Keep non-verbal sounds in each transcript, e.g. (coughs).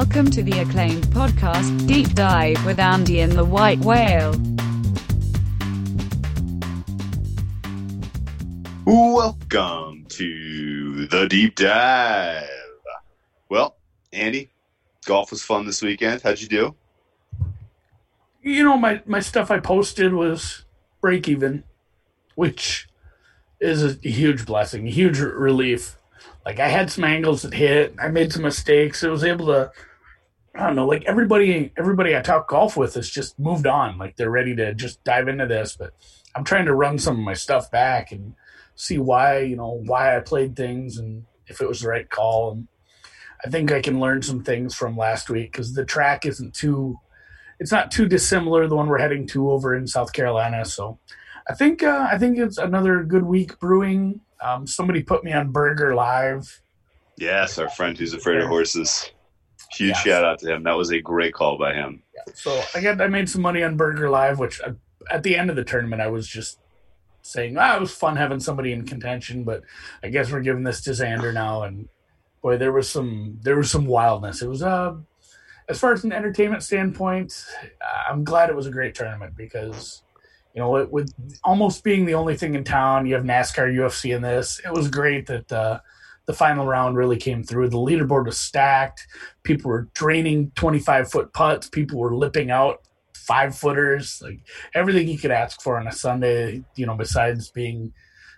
Welcome to the acclaimed podcast, Deep Dive with Andy and the White Whale. Welcome to the deep dive. Well, Andy, golf was fun this weekend. How'd you do? you know my my stuff I posted was break even, which is a huge blessing, a huge relief. Like I had some angles that hit, I made some mistakes. I was able to I don't know, like everybody everybody I talk golf with has just moved on. Like they're ready to just dive into this, but I'm trying to run some of my stuff back and see why, you know, why I played things and if it was the right call and I think I can learn some things from last week because the track isn't too it's not too dissimilar the one we're heading to over in South Carolina. So I think uh, I think it's another good week brewing. Um, somebody put me on Berger Live. Yes, our friend who's afraid of horses. Huge shout out to him. That was a great call by him. So I got I made some money on Berger Live, which I, at the end of the tournament I was just saying, ah, it was fun having somebody in contention, but I guess we're giving this to Xander now. And boy, there was some there was some wildness. It was uh as far as an entertainment standpoint, uh, I'm glad it was a great tournament because you know it, with almost being the only thing in town, you have NASCAR, UFC in this. It was great that. Uh, the final round really came through. The leaderboard was stacked. People were draining 25 foot putts. People were lipping out five footers. Like everything you could ask for on a Sunday, you know, besides being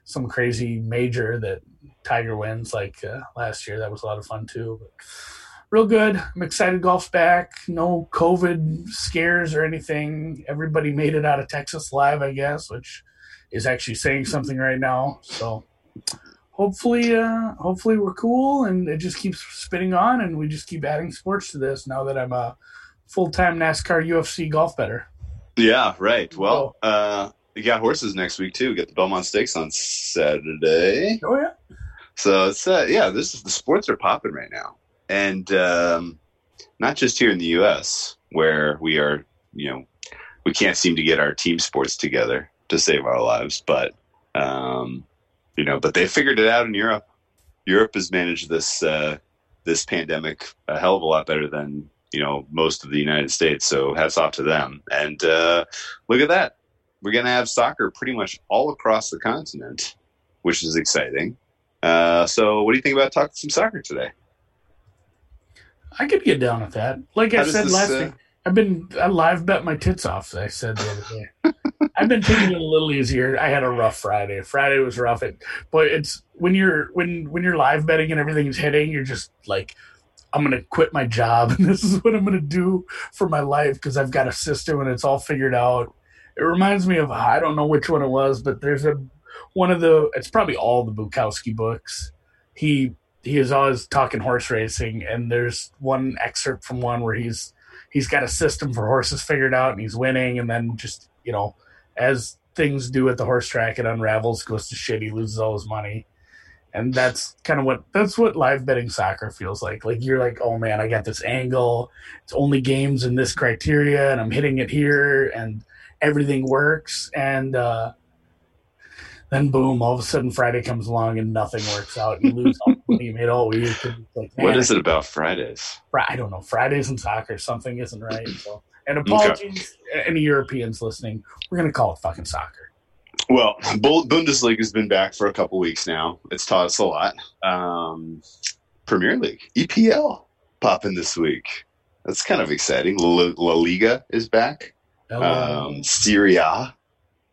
some crazy major that Tiger wins like uh, last year. That was a lot of fun too. But real good. I'm excited golf's back. No COVID scares or anything. Everybody made it out of Texas live, I guess, which is actually saying something right now. So hopefully uh hopefully we're cool and it just keeps spinning on and we just keep adding sports to this now that I'm a full-time NASCAR UFC golf better. Yeah, right. Well, uh, you got horses next week too. We got the Belmont Stakes on Saturday. Oh yeah. So it's uh, yeah, this is the sports are popping right now, and um, not just here in the U.S. where we are, you know, we can't seem to get our team sports together to save our lives, but um, you know, but they figured it out in Europe. Europe has managed this uh, this pandemic a hell of a lot better than you know most of the United States. So hats off to them. And uh, look at that, we're gonna have soccer pretty much all across the continent, which is exciting. Uh, so, what do you think about talking some soccer today? I could get down with that. Like How I said this, last uh, week, I've been I live bet my tits off. I said the other day. I've been taking it a little easier. I had a rough Friday. Friday was rough. It, but it's when you're when when you're live betting and everything's hitting, you're just like, I'm gonna quit my job and (laughs) this is what I'm gonna do for my life because I've got a system and it's all figured out. It reminds me of I don't know which one it was, but there's a one of the it's probably all the Bukowski books. He he is always talking horse racing and there's one excerpt from one where he's he's got a system for horses figured out and he's winning. And then just you know as things do at the horse track it unravels goes to shit he loses all his money. And that's kind of what that's what live betting soccer feels like. Like you're like oh man i got this angle. It's only games in this criteria and i'm hitting it here and everything works. And uh then boom all of a sudden friday comes along and nothing works out you lose all the money you made all week and like, What is it about Fridays? I don't know. Fridays in soccer, something isn't right. So, and apologies, to any Europeans listening. We're gonna call it fucking soccer. Well, Bundesliga has been back for a couple weeks now. It's taught us a lot. Um, Premier League, EPL, popping this week. That's kind of exciting. La, La Liga is back. Um, Serie A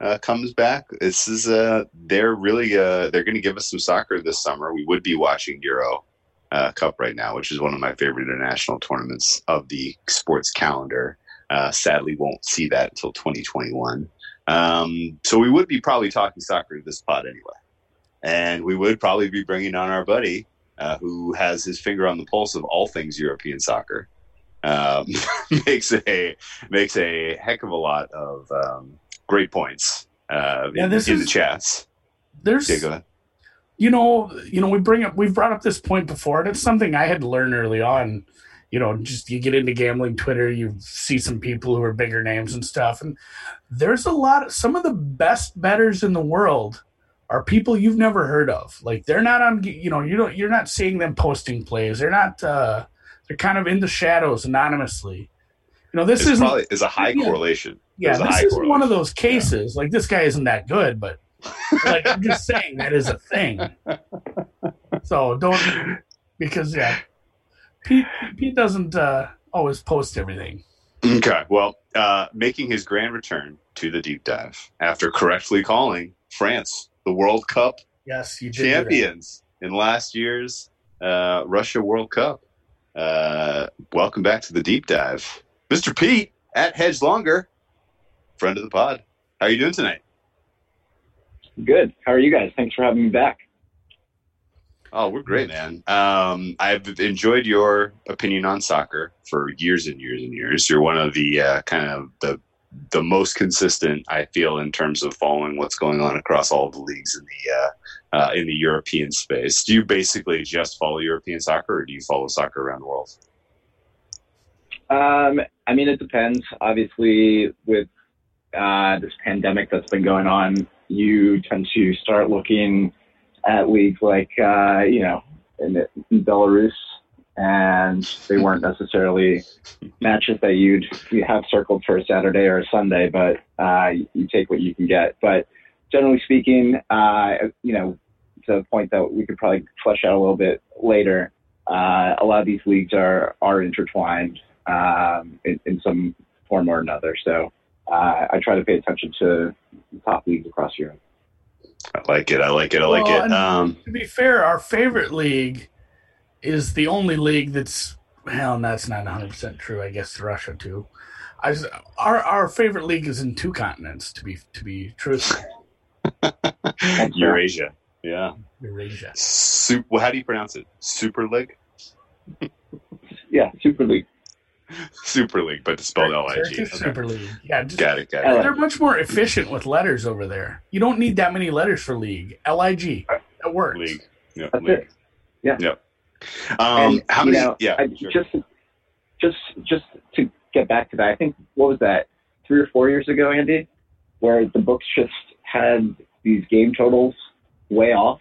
uh, comes back. This is uh, they're really uh, they're going to give us some soccer this summer. We would be watching Euro uh, Cup right now, which is one of my favorite international tournaments of the sports calendar. Uh, sadly, won't see that until 2021. Um, so we would be probably talking soccer this pod anyway, and we would probably be bringing on our buddy uh, who has his finger on the pulse of all things European soccer. Um, (laughs) makes a makes a heck of a lot of um, great points uh, Yeah, in, this in is- the chats. There's, Yeah, you know, you know, we bring up, we've brought up this point before, and it's something I had to learn early on. You know, just you get into gambling Twitter, you see some people who are bigger names and stuff, and there's a lot. Of, some of the best betters in the world are people you've never heard of. Like they're not on, you know, you don't, you're not seeing them posting plays. They're not. uh They're kind of in the shadows anonymously. You know, this probably is a high Yeah. correlation. Yeah, this isn't one of those cases. Like this guy isn't that good, but like I'm just saying that is a thing. So don't because yeah, Pete Pete doesn't uh, always post everything. Okay. Well, uh, making his grand return to the deep dive after correctly calling France the World Cup Yes, you did. champions in last year's uh, Russia World Cup. Uh, welcome back to the deep dive, Mr. Pete at Hedge Longer, friend of the pod. How are you doing tonight? Good. How are you guys? Thanks for having me back. Oh, we're great, man. Um, I've enjoyed your opinion on soccer for years and years and years. You're one of the uh, kind of the the most consistent I feel in terms of following what's going on across all the leagues in the uh, uh, in the European space. Do you basically just follow European soccer, or do you follow soccer around the world? Um, I mean, it depends. Obviously, with uh, this pandemic that's been going on, you tend to start looking at leagues like, uh, you know, in, in Belarus, and they weren't necessarily matches that you'd you have circled for a Saturday or a Sunday, but uh, you take what you can get. But generally speaking, uh, you know, to a point that we could probably flesh out a little bit later, uh, a lot of these leagues are are intertwined um, in, in some form or another. So uh, I try to pay attention to top leagues across Europe. I like it. I like it. I like Well, it. Um, To be fair, our favorite league is the only league that's well, that's not 100 percent true. I guess Russia too. I just, our our favorite league is in two continents. To be to be truthful, (laughs) Eurasia. Yeah. Eurasia. Super, well, how do you pronounce it? Super League. Yeah, Super League. (laughs) Super League, but it's spelled L I G. Super League. Yeah, just, Got it. Got it. they're much more efficient with letters over there. You don't need that many letters for league. L I G. That works. League. Yep. That's league. it. Yeah. Yep. Um, and how you many? know, yeah. I, sure. just just just to get back to that, I think what was that three or four years ago, Andy, where the books just had these game totals way off.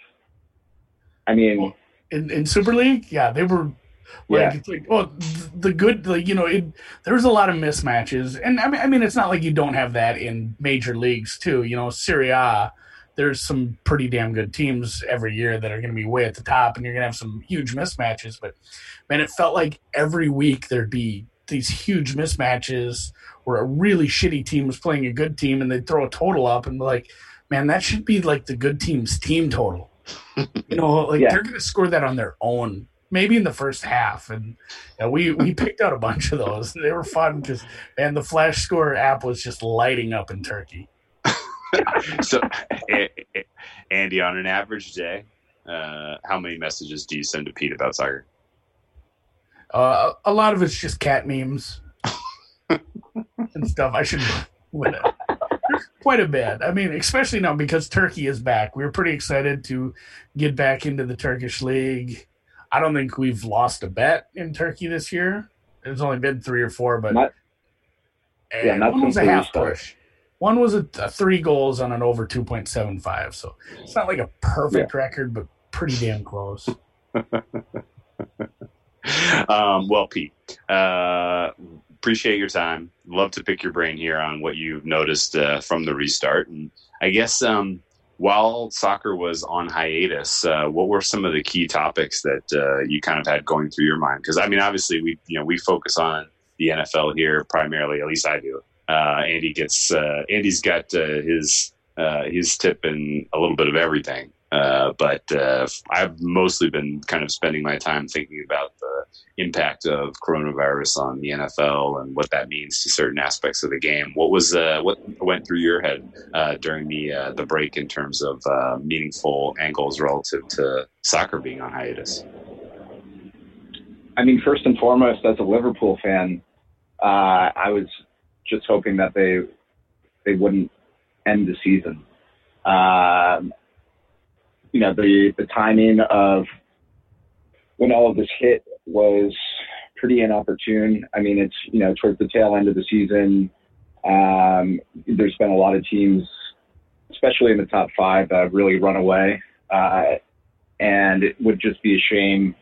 I mean, in, in Super League, yeah, they were like Yeah. it's like oh the good like you know it there was a lot of mismatches. And I mean I mean it's not like you don't have that in major leagues too. You know Serie A there's some pretty damn good teams every year that are going to be way at the top and you're going to have some huge mismatches. But man it felt like every week there'd be these huge mismatches where a really shitty team was playing a good team and they'd throw a total up and be like man that should be like the good team's team total. (laughs) You know, like Yeah. they're going to score that on their own, maybe in the first half. And we we picked out a bunch of those. They were fun because and the Flash Score app was just lighting up in Turkey. (laughs) so, Andy, on an average day, uh, how many messages do you send to Pete about soccer? Uh, a lot of it's just cat memes (laughs) and stuff. I should win it. There's Quite a bit. I mean, especially now because Turkey is back. We were pretty excited to get back into the Turkish league. I don't think we've lost a bet in Turkey this year. There's only been three or four, but Not- yeah, not one was a half push. One was a, a three goals on an over two point seven five. So it's not like a perfect record, but pretty damn close. (laughs) um, well, Pete, uh, appreciate your time. Love to pick your brain here on what you've noticed uh, from the restart. And I guess um, while soccer was on hiatus, uh, what were some of the key topics that uh, you kind of had going through your mind? Because I mean, obviously, we you know we focus on the NFL here primarily. At least I do. Uh, Andy gets uh, Andy's got uh, his uh, his tip in a little bit of everything. Uh, but uh, I've mostly been kind of spending my time thinking about the impact of coronavirus on the NFL and what that means to certain aspects of the game. What was uh, what went through your head uh, during the uh, the break in terms of uh, meaningful angles relative to soccer being on hiatus? I mean, first and foremost, as a Liverpool fan, I was just hoping that they they wouldn't end the season. Um, you know, the the timing of when all of this hit was pretty inopportune. I mean, it's you know towards the tail end of the season. Um, there's been a lot of teams, especially in the top five, that have really run away, uh, and it would just be a shame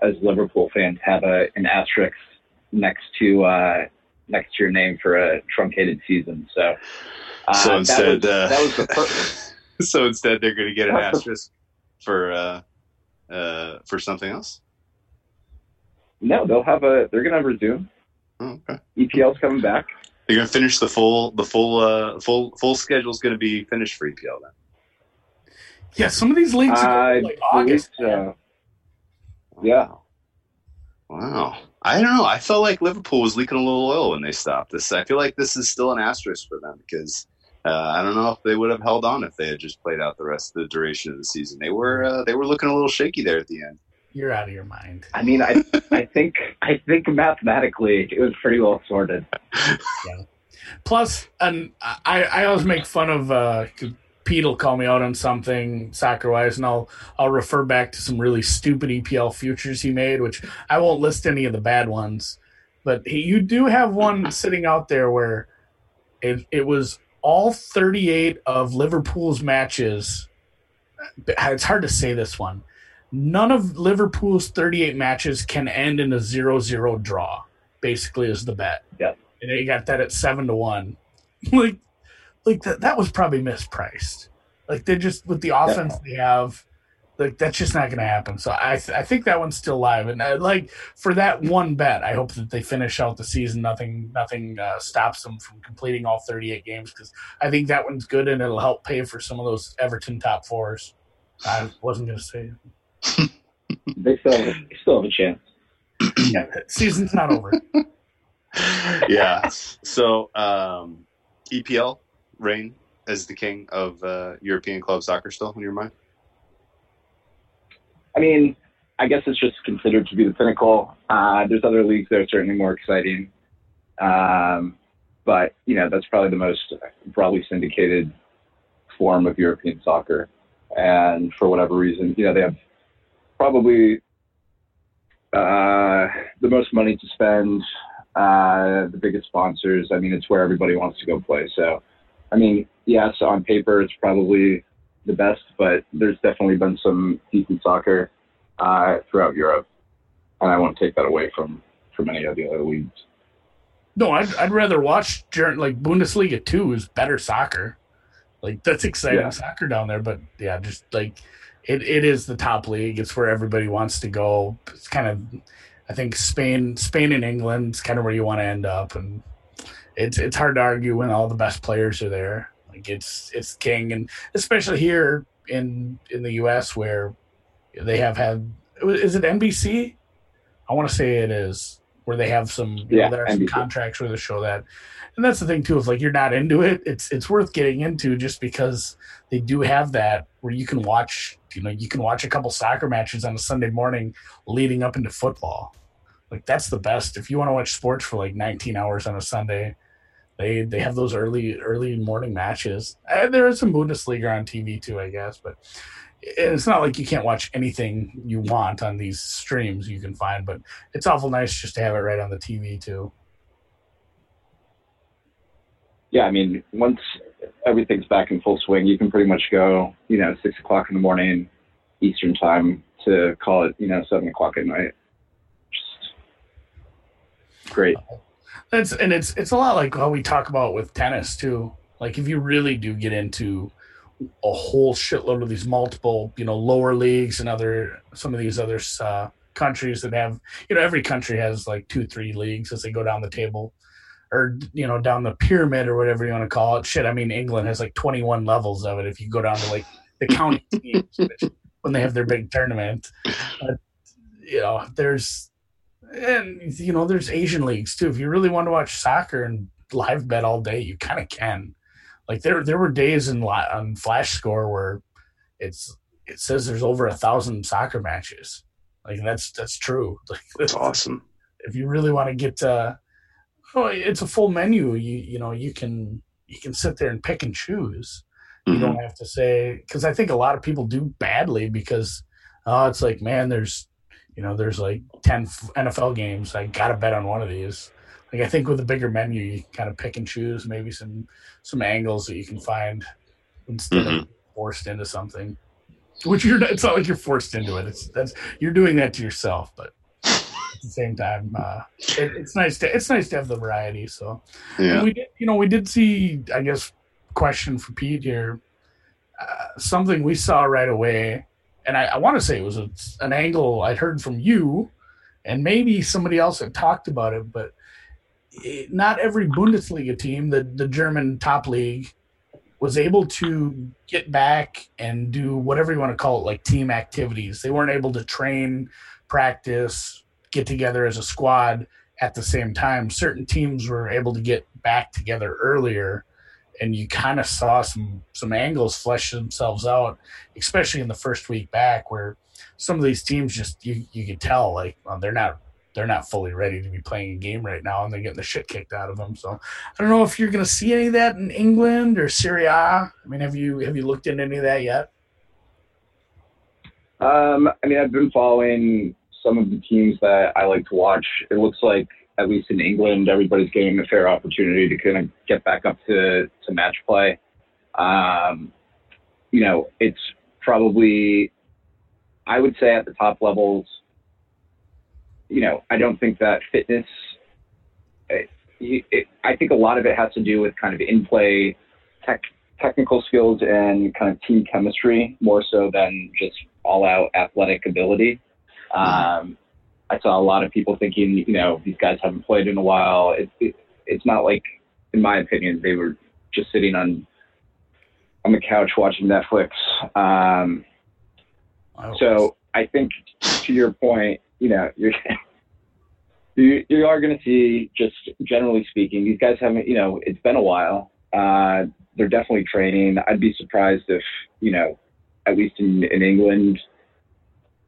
as Liverpool fans, have a an asterisk next to uh, next to your name for a truncated season. So, uh, So instead, that was, uh, that was the first. (laughs) so instead, they're going to get an asterisk for uh, uh, for something else. No, they'll have a. They're gonna resume. Oh, okay. EPL's coming back. They're going to finish the full the full uh, full full schedule is going to be finished for EPL then. Yeah, some of these leagues are I like August. believe so. Yeah. Wow. I don't know. I felt like Liverpool was leaking a little oil when they stopped this. I feel like this is still an asterisk for them because uh, I don't know if they would have held on if they had just played out the rest of the duration of the season. They were uh, they were looking a little shaky there at the end. You're out of your mind. I mean, I I think I think mathematically it was pretty well sorted. Yeah. Plus, and I, I always make fun of uh, Pete will call me out on something soccer wise, and I'll I'll refer back to some really stupid EPL futures he made, which I won't list any of the bad ones, but he, you do have one sitting out there where it it was all 38 of Liverpool's matches. It's hard to say this one. None of Liverpool's 38 matches can end in a 0-0 draw. Basically, is the bet. Yep. And they got that at seven to one. (laughs) like, like that that was probably mispriced. Like they just with the offense they have, like that's just not going to happen. So I th- I think that one's still live. And uh, like for that one bet, I hope that they finish out the season. Nothing nothing uh, stops them from completing all 38 games because I think that one's good and it'll help pay for some of those Everton top fours. I wasn't going to say. They still have, they still have a chance. Yeah, season's not over. (laughs) yeah. So um, EPL reign as the king of uh, European club soccer still in your mind? I mean, I guess it's just considered to be the pinnacle. Uh, there's other leagues that are certainly more exciting, um, but you know that's probably the most broadly syndicated form of European soccer. And for whatever reason, you know they have probably uh, the most money to spend, uh, the biggest sponsors. I mean, it's where everybody wants to go play. So, I mean, yes, on paper it's probably the best, but there's definitely been some decent soccer uh, throughout Europe, and I won't take that away from from any of the other leagues. No, I'd, I'd rather watch like Bundesliga two is better soccer. Like that's exciting Yeah. soccer down there, but yeah, just like it, it is the top league. It's where everybody wants to go. It's kind of, I think Spain, Spain and England is kind of where you want to end up, and it's it's hard to argue when all the best players are there. Like it's it's king, and especially here in in the U.S. where they have had is it NBC? I want to say it is where they have some you Yeah, know, there are some contracts where they show that. And that's the thing too, if like you're not into it, it's it's worth getting into just because they do have that where you can watch, you know, you can watch a couple soccer matches on a Sunday morning leading up into football. Like that's the best. If you want to watch sports for like 19 hours on a Sunday, they they have those early early morning matches. And there is some Bundesliga on TV too, I guess, but it's not like you can't watch anything you want on these streams you can find, but it's awful nice just to have it right on the TV too. Yeah, I mean, once everything's back in full swing, you can pretty much go, you know, six o'clock in the morning Eastern time to call it, you know, seven o'clock at night. Just great. That's and it's it's a lot like how we talk about with tennis too. Like if you really do get into a whole shitload of these multiple, you know, lower leagues and other some of these other uh, countries that have, you know, every country has like two, three leagues as they go down the table, or you know, down the pyramid or whatever you want to call it. Shit, I mean, England has like twenty one levels of it. If you go down to like the county teams which, when they have their big tournament, but, you know, there's and you know, there's Asian leagues too. If you really want to watch soccer and live bet all day, you kind of can. Like there, there were days in on Flash Score where it's it says there's over a thousand soccer matches. Like that's that's true. Like (laughs) That's awesome. if you really want to get uh oh it's a full menu you you know you can you can sit there and pick and choose you Mhm. don't have to say because i think a lot of people do badly because oh it's like man there's you know there's like 10 nfl games i gotta bet on one of these like i think with a bigger menu you kind of pick and choose maybe some some angles that you can find instead of forced into something which you're it's not like you're forced into it. It's that's you're doing that to yourself, but at the same time, uh, it, it's nice to it's nice to have the variety. So Yeah. we did, you know, we did see, I guess, question for Pete here. Uh, something we saw right away, and I, I want to say it was a, an angle I'd heard from you, and maybe somebody else had talked about it, but it, not every Bundesliga team, the the German top league, was able to get back and do whatever you want to call it, like team activities. They weren't able to train, practice, get together as a squad at the same time. Certain teams were able to get back together earlier, and you kind of saw some some angles flesh themselves out, especially in the first week back, where some of these teams just you you could tell like well, they're not they're not fully ready to be playing a game right now, and they're getting the shit kicked out of them. So I don't know if you're going to see any of that in England or Serie A. I mean, have you have you looked into any of that yet? Um, I mean, I've been following some of the teams that I like to watch. It looks like, at least in England, everybody's getting a fair opportunity to kind of get back up to, to match play. Um, you know, it's probably, I would say at the top levels, you know, I don't think that fitness, it, it, I think a lot of it has to do with kind of in play tech, technical skills and kind of team chemistry more so than just all out athletic ability. Um, I saw a lot of people thinking, you know, these guys haven't played in a while. It, it, it's not like, in my opinion, they were just sitting on on the couch watching Netflix. Um, so I think to your point, you know, you're (laughs) you, you are going to see just generally speaking, these guys haven't, you know, it's been a while. Uh, they're definitely training. I'd be surprised if, you know, at least in, in England,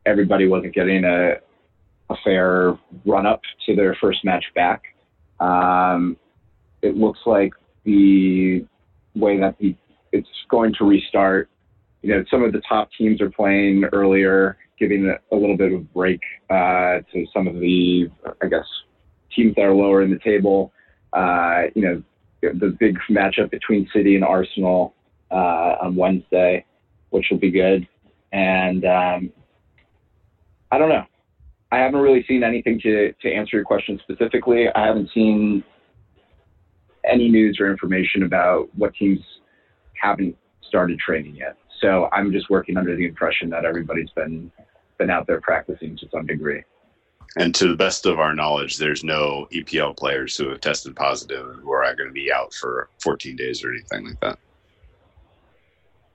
everybody wasn't getting a, a fair run up to their first match back. Um, it looks like the way that the, it's going to restart, you know, some of the top teams are playing earlier, giving a, little bit of break uh, to some of the, I guess, teams that are lower in the table. Uh, you know, the big matchup between City and Arsenal uh, on Wednesday, which will be good. And um, I don't know. I haven't really seen anything to, to answer your question specifically. I haven't seen any news or information about what teams haven't started training yet. So I'm just working under the impression that everybody's been been out there practicing to some degree. And to the best of our knowledge, there's no EPL players who have tested positive and who are going to be out for 14 days or anything like that.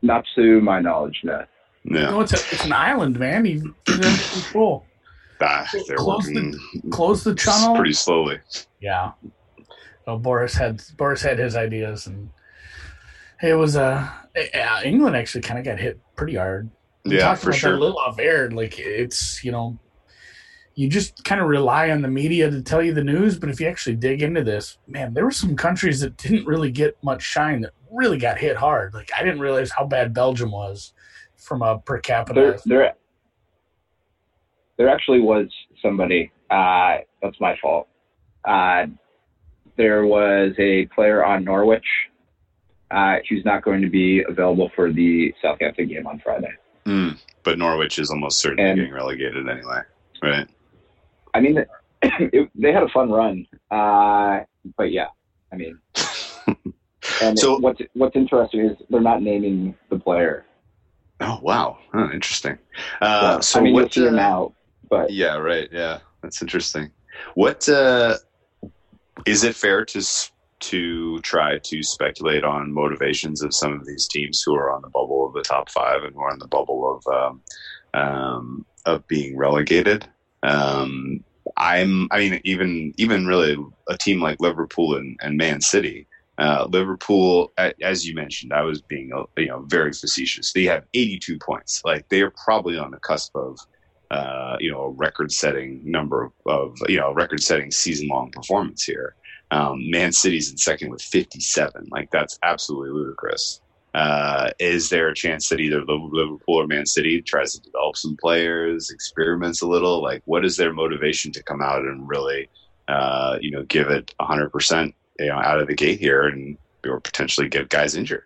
Not to my knowledge, no. Yeah, No, it's, a, it's an island, man. You get it control. Ah, they're Close the- working Close the channel. pretty slowly. Yeah. Oh, Boris had Boris had his ideas, and it was uh, uh England actually kind of got hit pretty hard. We Yeah, for sure. a little off air. Like it's you know, you just kind of rely on the media to tell you the news, but if you actually dig into this, man, there were some countries that didn't really get much shine that really got hit hard. Like I didn't realize how bad Belgium was from a per capita. There, there, there actually was somebody. Uh, that's my fault. Uh, there was a player on Norwich uh, who's not going to be available for the Southampton game on Friday. Mm, but Norwich is almost certainly And- getting relegated anyway, right? I mean, (coughs) it, they had a fun run, uh, but yeah, I mean, (laughs) and So- what's what's interesting is they're not naming the player. Oh wow, huh, interesting. Uh, so I mean, you'll what? see him out, but Yeah, right. Yeah, that's interesting. What uh, is it fair to to try to speculate on motivations of some of these teams who are on the bubble of the top five and who are on the bubble of um, um, of being relegated? Um, I'm. I mean, even even really a team like Liverpool and, and Man City. Uh, Liverpool, as you mentioned, I was being you know very facetious. They have 82 points. Like they are probably on the cusp of uh, you know, a record-setting number of, of you know, record-setting season-long performance here. Um, Man City's in second with 57. Like that's absolutely ludicrous. Uh, is there a chance that either Liverpool or Man City tries to develop some players, experiments a little? Like, what is their motivation to come out and really, uh, you know, give it 100 percent, you know, out of the gate here, and or potentially get guys injured?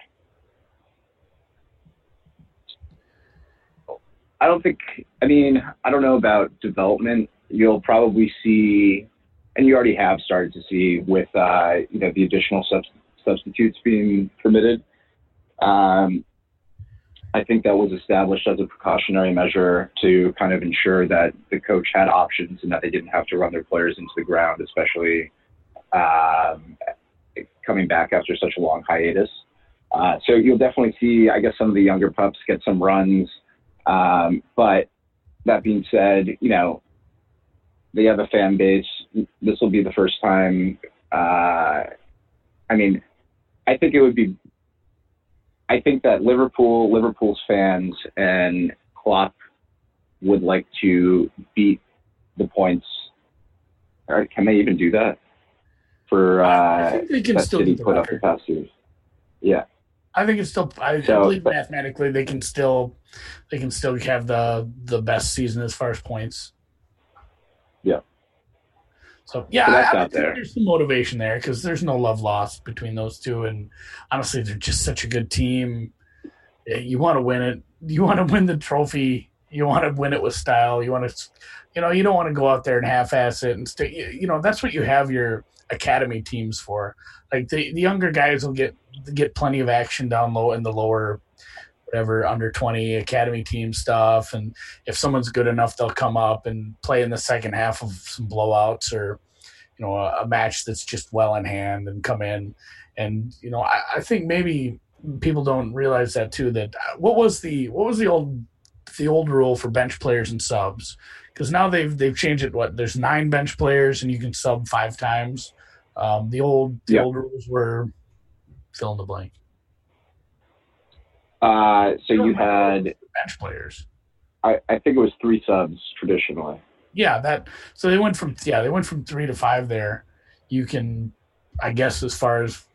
I don't think. I mean, I don't know about development. You'll probably see, and you already have started to see with uh, you know the additional sub- substitutes being permitted. Um, I think that was established as a precautionary measure to kind of ensure that the coach had options and that they didn't have to run their players into the ground, especially um, coming back after such a long hiatus. Uh, so you'll definitely see, I guess, some of the younger pups get some runs. Um, but that being said, you know, they have a fan base. This will be the first time. Uh, I mean, I think it would be I think that Liverpool, Liverpool's fans and Klopp would like to beat the points. Or can they even do that for uh, I think they can still City get the put up the past years? Yeah, I think it's still. I, So, I believe but- mathematically they can still, they can still have the the best season as far as points. Yeah. So yeah, So that's I, I out think there. there's some motivation there because there's no love lost between those two, and honestly, they're just such a good team. Eh, You want to win it. You want to (laughs) win the trophy. You want to win it with style. You want to, you know, you don't want to go out there and half-ass it and stay. You know, that's what you have your academy teams for. Like the, the younger guys will get get plenty of action down low in the lower whatever under 20 academy team stuff. And if someone's good enough they'll come up and play in the second half of some blowouts or you know a, a match that's just well in hand and come in. And you know I, I think maybe people don't realize that too that uh, what was the what was the old the old rule for bench players and subs because now they've they've changed it what there's nine bench players and you can sub five times um, the old the Yeah. old rules were fill in the blank uh, so you had, bench players I, I think it was three subs traditionally. yeah that so they went from yeah they went from three to five there you can i guess as far as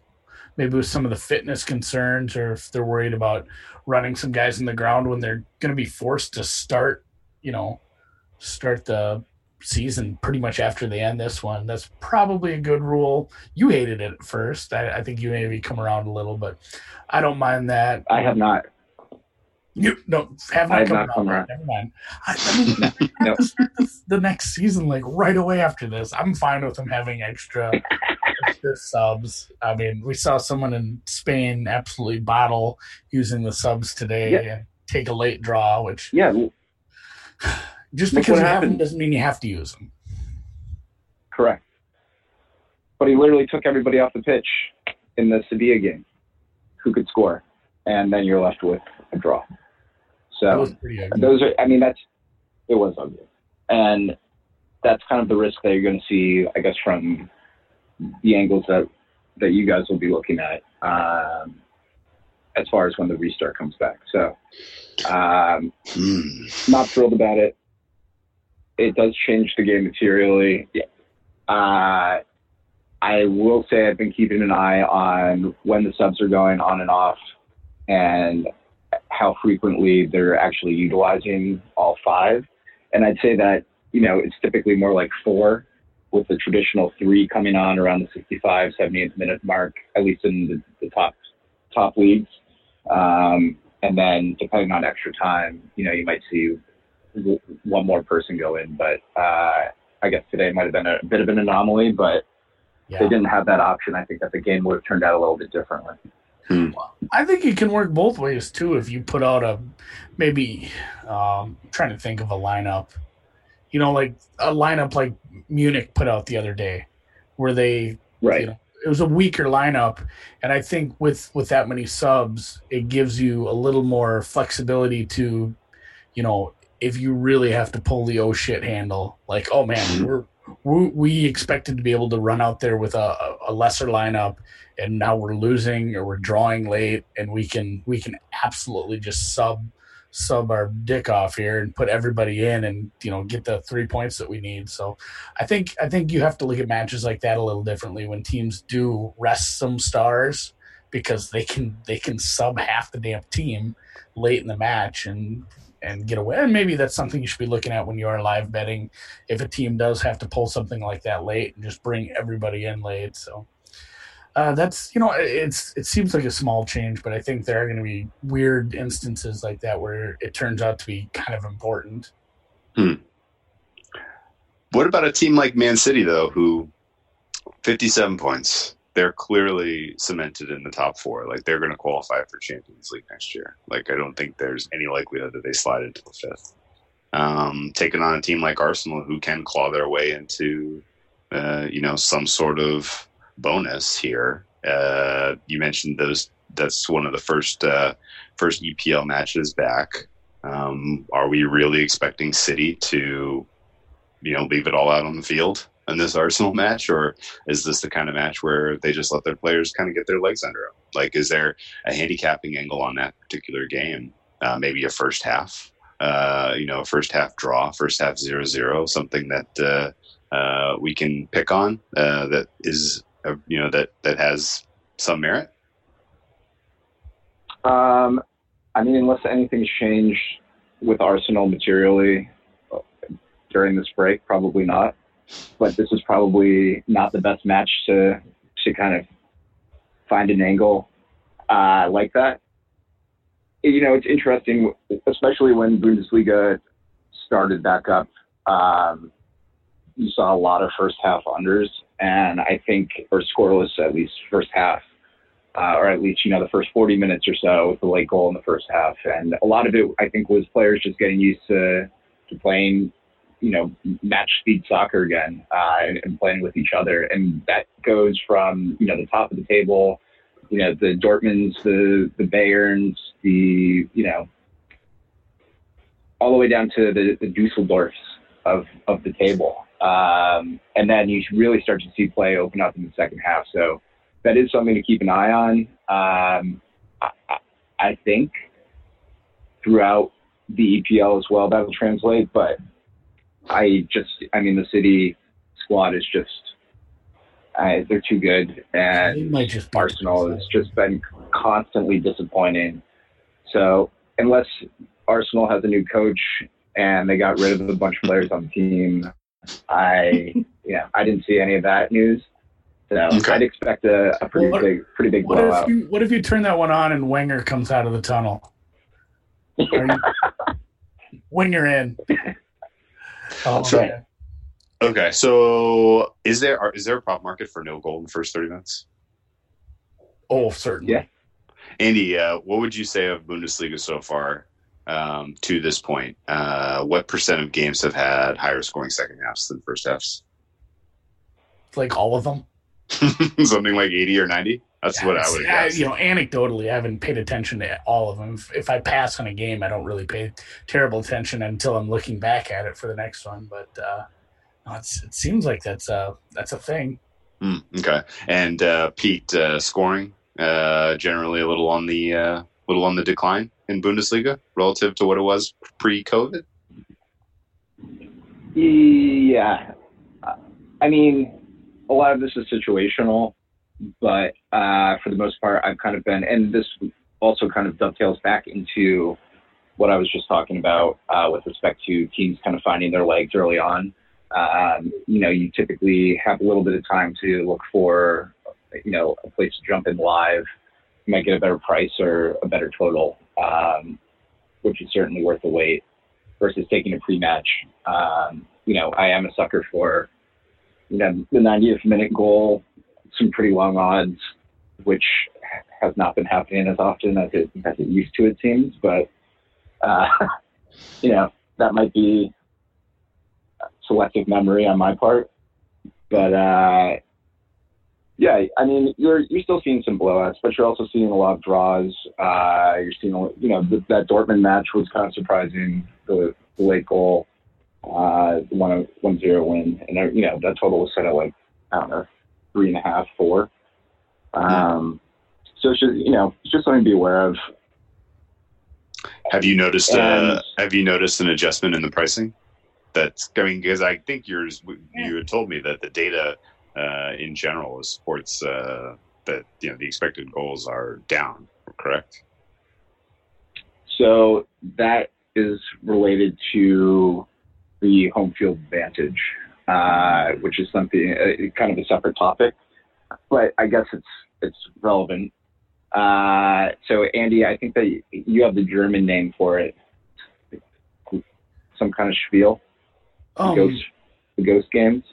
maybe with some of the fitness concerns or if they're worried about running some guys in the ground when they're going to be forced to start you know start the season pretty much after they end this one that's probably a good rule you hated it at first i, I think you maybe come around a little but i don't mind that I have not. you no have not I have come not around. come around. Never mind. I, I mean, (laughs) No. have to start this, the next season like right away after this. I'm fine with them having extra, (laughs) extra subs. I mean, we saw someone in Spain absolutely bottle using the subs today Yeah. and take a late draw, which Yeah, just because what you have them happened. doesn't mean you have to use them. correct. But he literally took everybody off the pitch in the Sevilla game who could score, and then you're left with a draw. That So was ugly. those are i mean that's it was ugly and that's kind of the risk that you're going to see i guess from the angles that that you guys will be looking at um, as far as when the restart comes back so um, Hmm. not thrilled about it it does change the game materially uh, i will say i've been keeping an eye on when the subs are going on and off and how frequently they're actually utilizing all five. And I'd say that, you know, it's typically more like four with the traditional three coming on around the 65, 70th minute mark, at least in the, the top, top leagues. Um, and then depending on extra time, you know, you might see one more person go in, but, uh, I guess today might have been a bit of an anomaly, but yeah. they didn't have that option. I think that the game would have turned out a little bit differently. I think it can work both ways too. If you put out a maybe um, trying to think of a lineup, you know, like a lineup like Munich put out the other day, where they Right. you know, it was a weaker lineup, and I think with with that many subs, it gives you a little more flexibility to, you know, if you really have to pull the oh shit handle, like oh man, (laughs) we're we, we expected to be able to run out there with a, a lesser lineup, and now we're losing or we're drawing late, and we can we can absolutely just sub sub our dick off here and put everybody in and you know get the three points that we need. So i think i think you have to look at matches like that a little differently when teams do rest some stars because they can they can sub half the damn team late in the match and and get away and maybe that's something you should be looking at when you are live betting if a team does have to pull something like that late and just bring everybody in late so Uh, that's you know it's it seems like a small change, but I think there are going to be weird instances like that where it turns out to be kind of important. Hmm. What about a team like Man City though, who 57 points? They're clearly cemented in the top four. Like they're going to qualify for Champions League next year. Like I don't think there's any likelihood that they slide into the fifth. Um, taking on a team like Arsenal, who can claw their way into, uh, you know, some sort of bonus here. Uh, you mentioned those. That's one of the first uh, first EPL matches back. Um, are we really expecting City to, you know, leave it all out on the field in this Arsenal match, or is this the kind of match where they just let their players kind of get their legs under them? Like, is there a handicapping angle on that particular game? Uh, maybe a first half, uh, you know, a first half draw, first half zero zero, something that uh, uh, we can pick on uh, that is, uh, you know, that that has some merit. Um, I mean, unless anything's changed with Arsenal materially during this break, probably not. But this is probably not the best match to to kind of find an angle uh, like that. You know, it's interesting, especially when Bundesliga started back up. Um, you saw a lot of first half unders, and I think, or scoreless at least first half uh, or at least you know the first 40 minutes or so with the late goal in the first half. And a lot of it, I think, was players just getting used to to playing, you know, match speed soccer again uh, and, and playing with each other. And that goes from you know the top of the table, you know, the Dortmunds, the the Bayerns, the you know, all the way down to the, the Dusseldorfs of of the table. Um, and then you really start to see play open up in the second half. So that is something to keep an eye on. Um, I, I think throughout the EPL as well that'll translate, but I just, I mean, the City squad is just, uh, they're too good, and might just Arsenal has just been constantly disappointing. So unless Arsenal has a new coach and they got rid of a bunch of players on the team, I, (laughs) yeah, I didn't see any of that news. So Okay. I'd expect a, a pretty What- big, pretty big What if blowout. you what if you turn that one on and Wenger comes out of the tunnel? Are you- (laughs) Winger in. (laughs) Oh, So- man. Okay, so is there are, is there a prop market for no goal in the first 30 minutes? oh, certainly. Yeah. Andy, uh, what would you say of Bundesliga so far um, to this point? Uh, what percent of games have had higher scoring second halves than first halves? Like all of them. (laughs) Something like 80 or 90? That's what I would I- guess. You know, anecdotally, I haven't paid attention to all of them. If, if I pass on a game, I don't really pay terrible attention until I'm looking back at it for the next one. But uh, no, it's, it seems like that's a that's a thing. Hmm, okay, and uh, Pete, uh, scoring uh, generally a little on the uh, little on the decline in Bundesliga relative to what it was pre-COVID. Yeah. I mean, a lot of this is situational, but uh, for the most part, I've kind of been, and this also kind of dovetails back into what I was just talking about uh, with respect to teams kind of finding their legs early on. Um, you know, you typically have a little bit of time to look for, you know, a place to jump in live. You might get a better price or a better total, um, which is certainly worth the wait versus taking a pre-match. Um, you know, I am a sucker for, you know, the 90th minute goal, some pretty long odds, which has not been happening as often as it as it used to, it seems. But uh, (laughs) you know, that might be selective memory on my part. But uh, yeah, I mean, you're you're still seeing some blowouts, but you're also seeing a lot of draws. Uh, you're seeing, you know, th- that Dortmund match was kind of surprising. The, the late goal, uh, the one one zero win, and you know that total was set at like I don't know three and a half, four. Um, so it's just you know it's just something to be aware of. Have you noticed? Uh, have you noticed an adjustment in the pricing? That's I mean, because I think yours you had told me that the data uh, in general supports uh, that you know the expected goals are down. Correct. So that is related to the home field advantage, uh, which is something uh, kind of a separate topic. but I guess it's it's relevant. Uh, so Andy, I think that you have the German name for it. Some kind of spiel. The Um, ghost, the ghost games.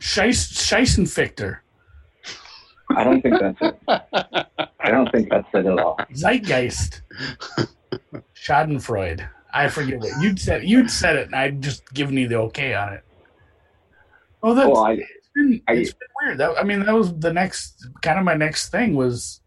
Scheiss, Scheissenfichter. I don't think that's it. I don't think that's it at all. Zeitgeist. Schadenfreude. I forget it. You'd said you'd said it, and I'd just given you the okay on it. Oh, that's Well, I, it's been, I- it's been weird. That, I mean, that was the next kind of my next thing was,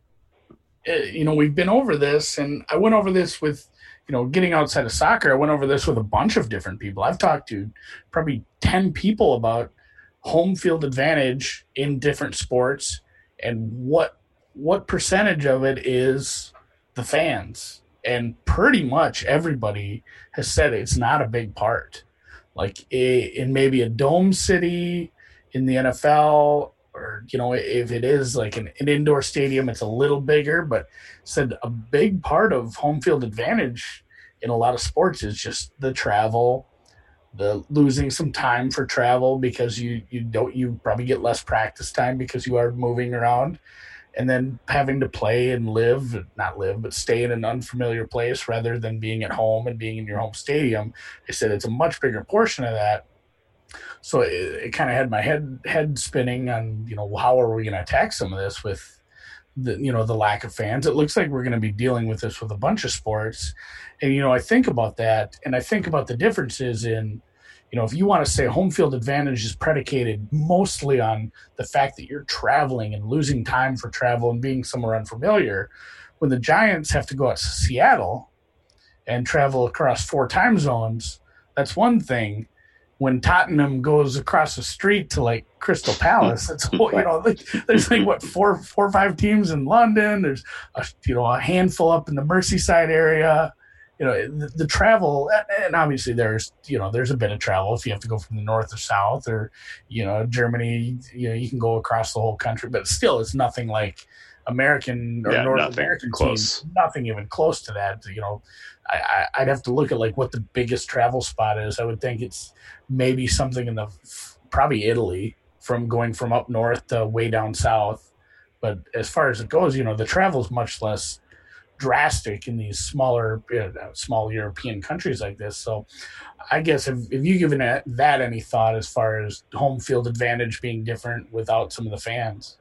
uh, you know, we've been over this, and I went over this with, you know, getting outside of soccer. I went over this with a bunch of different people. I've talked to probably ten people about home field advantage in different sports and what what percentage of it is the fans and pretty much everybody has said it's not a big part like in maybe a dome city in the NFL or you know if it is like an, an indoor stadium it's a little bigger but said a big part of home field advantage in a lot of sports is just the travel the losing some time for travel because you you don't you probably get less practice time because you are moving around and then having to play and live not live but stay in an unfamiliar place rather than being at home and being in your home stadium i said it's a much bigger portion of that. So it, it kind of had my head head spinning on you know how are we going to attack some of this with the you know the lack of fans? It looks like we're going to be dealing with this with a bunch of sports. And you know i think about that and i think about the differences in you know if you want to say home field advantage is predicated mostly on the fact that you're traveling and losing time for travel and being somewhere unfamiliar when the giants have to go out to seattle and travel across four time zones that's one thing when Tottenham goes across the street to like Crystal Palace, it's (laughs) you know like, there's like what four four or five teams in London. There's a you know a handful up in the Merseyside area. You know the, the travel, and obviously there's you know there's a bit of travel if you have to go from the north or south or you know Germany. You know you can go across the whole country, but still it's nothing like American or Yeah, North nothing American close. teams. Nothing even close to that. You know, I, I, I'd have to look at like what the biggest travel spot is. I would think it's maybe something in the probably Italy from going from up north to way down south. But as far as it goes, you know, the travel is much less drastic in these smaller, small European countries like this. So, I guess if you given that any thought as far as home field advantage being different without some of the fans?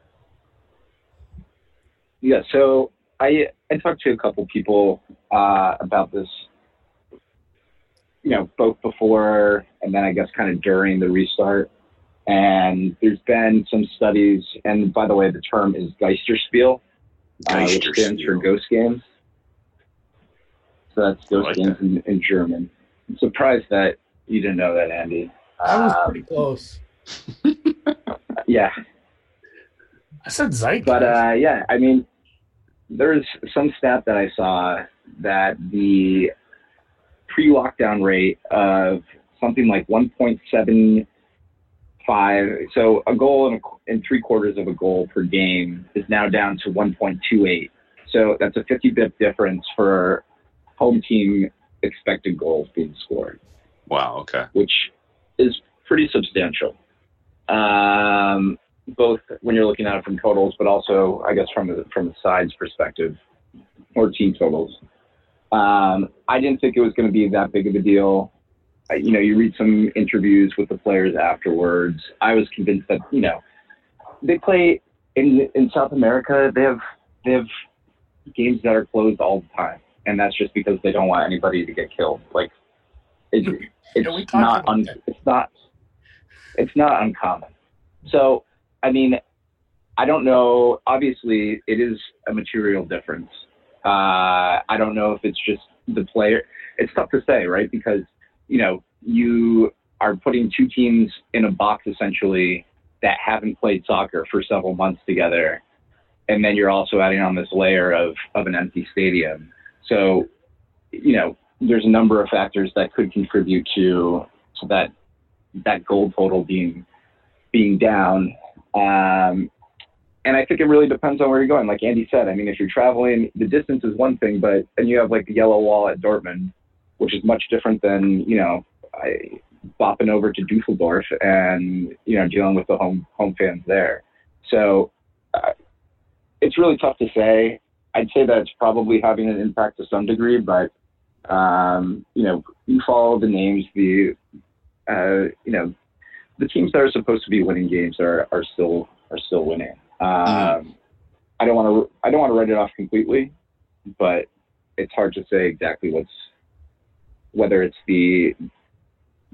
Yeah, so I I talked to a couple people uh, about this, you know, both before and then I guess kind of during the restart. And there's been some studies, and by the way, the term is Geisterspiel, uh, which stands for ghost games. So that's ghost like games in, in German. I'm surprised that you didn't know that, Andy. I was Um, pretty close. (laughs) yeah, I said Zeitgeist. But uh, yeah, I mean, there's some stat that I saw that the pre-lockdown rate of something like 1.75, so a goal and, a, and three quarters of a goal per game is now down to 1.28. So that's a 50 bit difference for home team expected goals being scored Wow. Okay. which is pretty substantial. Um, both when you're looking at it from totals, but also, I guess, from the, from the sides perspective or team totals. Um, I didn't think it was going to be that big of a deal. You know, you read some interviews with the players afterwards. I was convinced that you know they play in in South America. They have they have games that are closed all the time, and that's just because they don't want anybody to get killed. Like it, it's we not un, it's not it's not uncommon. So I mean, I don't know. Obviously, it is a material difference. Uh, I don't know if it's just the player. It's tough to say, right? Because you know you are putting two teams in a box essentially that haven't played soccer for several months together, and then you're also adding on this layer of of an empty stadium. So, you know, there's a number of factors that could contribute to to that that goal total being being down. Um, and I think it really depends on where you're going. Like Andy said, I mean, if you're traveling, the distance is one thing, but and you have like the yellow wall at Dortmund, which is much different than you know, I, bopping over to Dusseldorf and you know dealing with the home home fans there. So uh, it's really tough to say. I'd say that it's probably having an impact to some degree, but um, you know, you follow the names, the uh, you know, the teams that are supposed to be winning games are are still are still winning. Um. I don't want to I don't want to write it off completely, but it's hard to say exactly what's whether it's the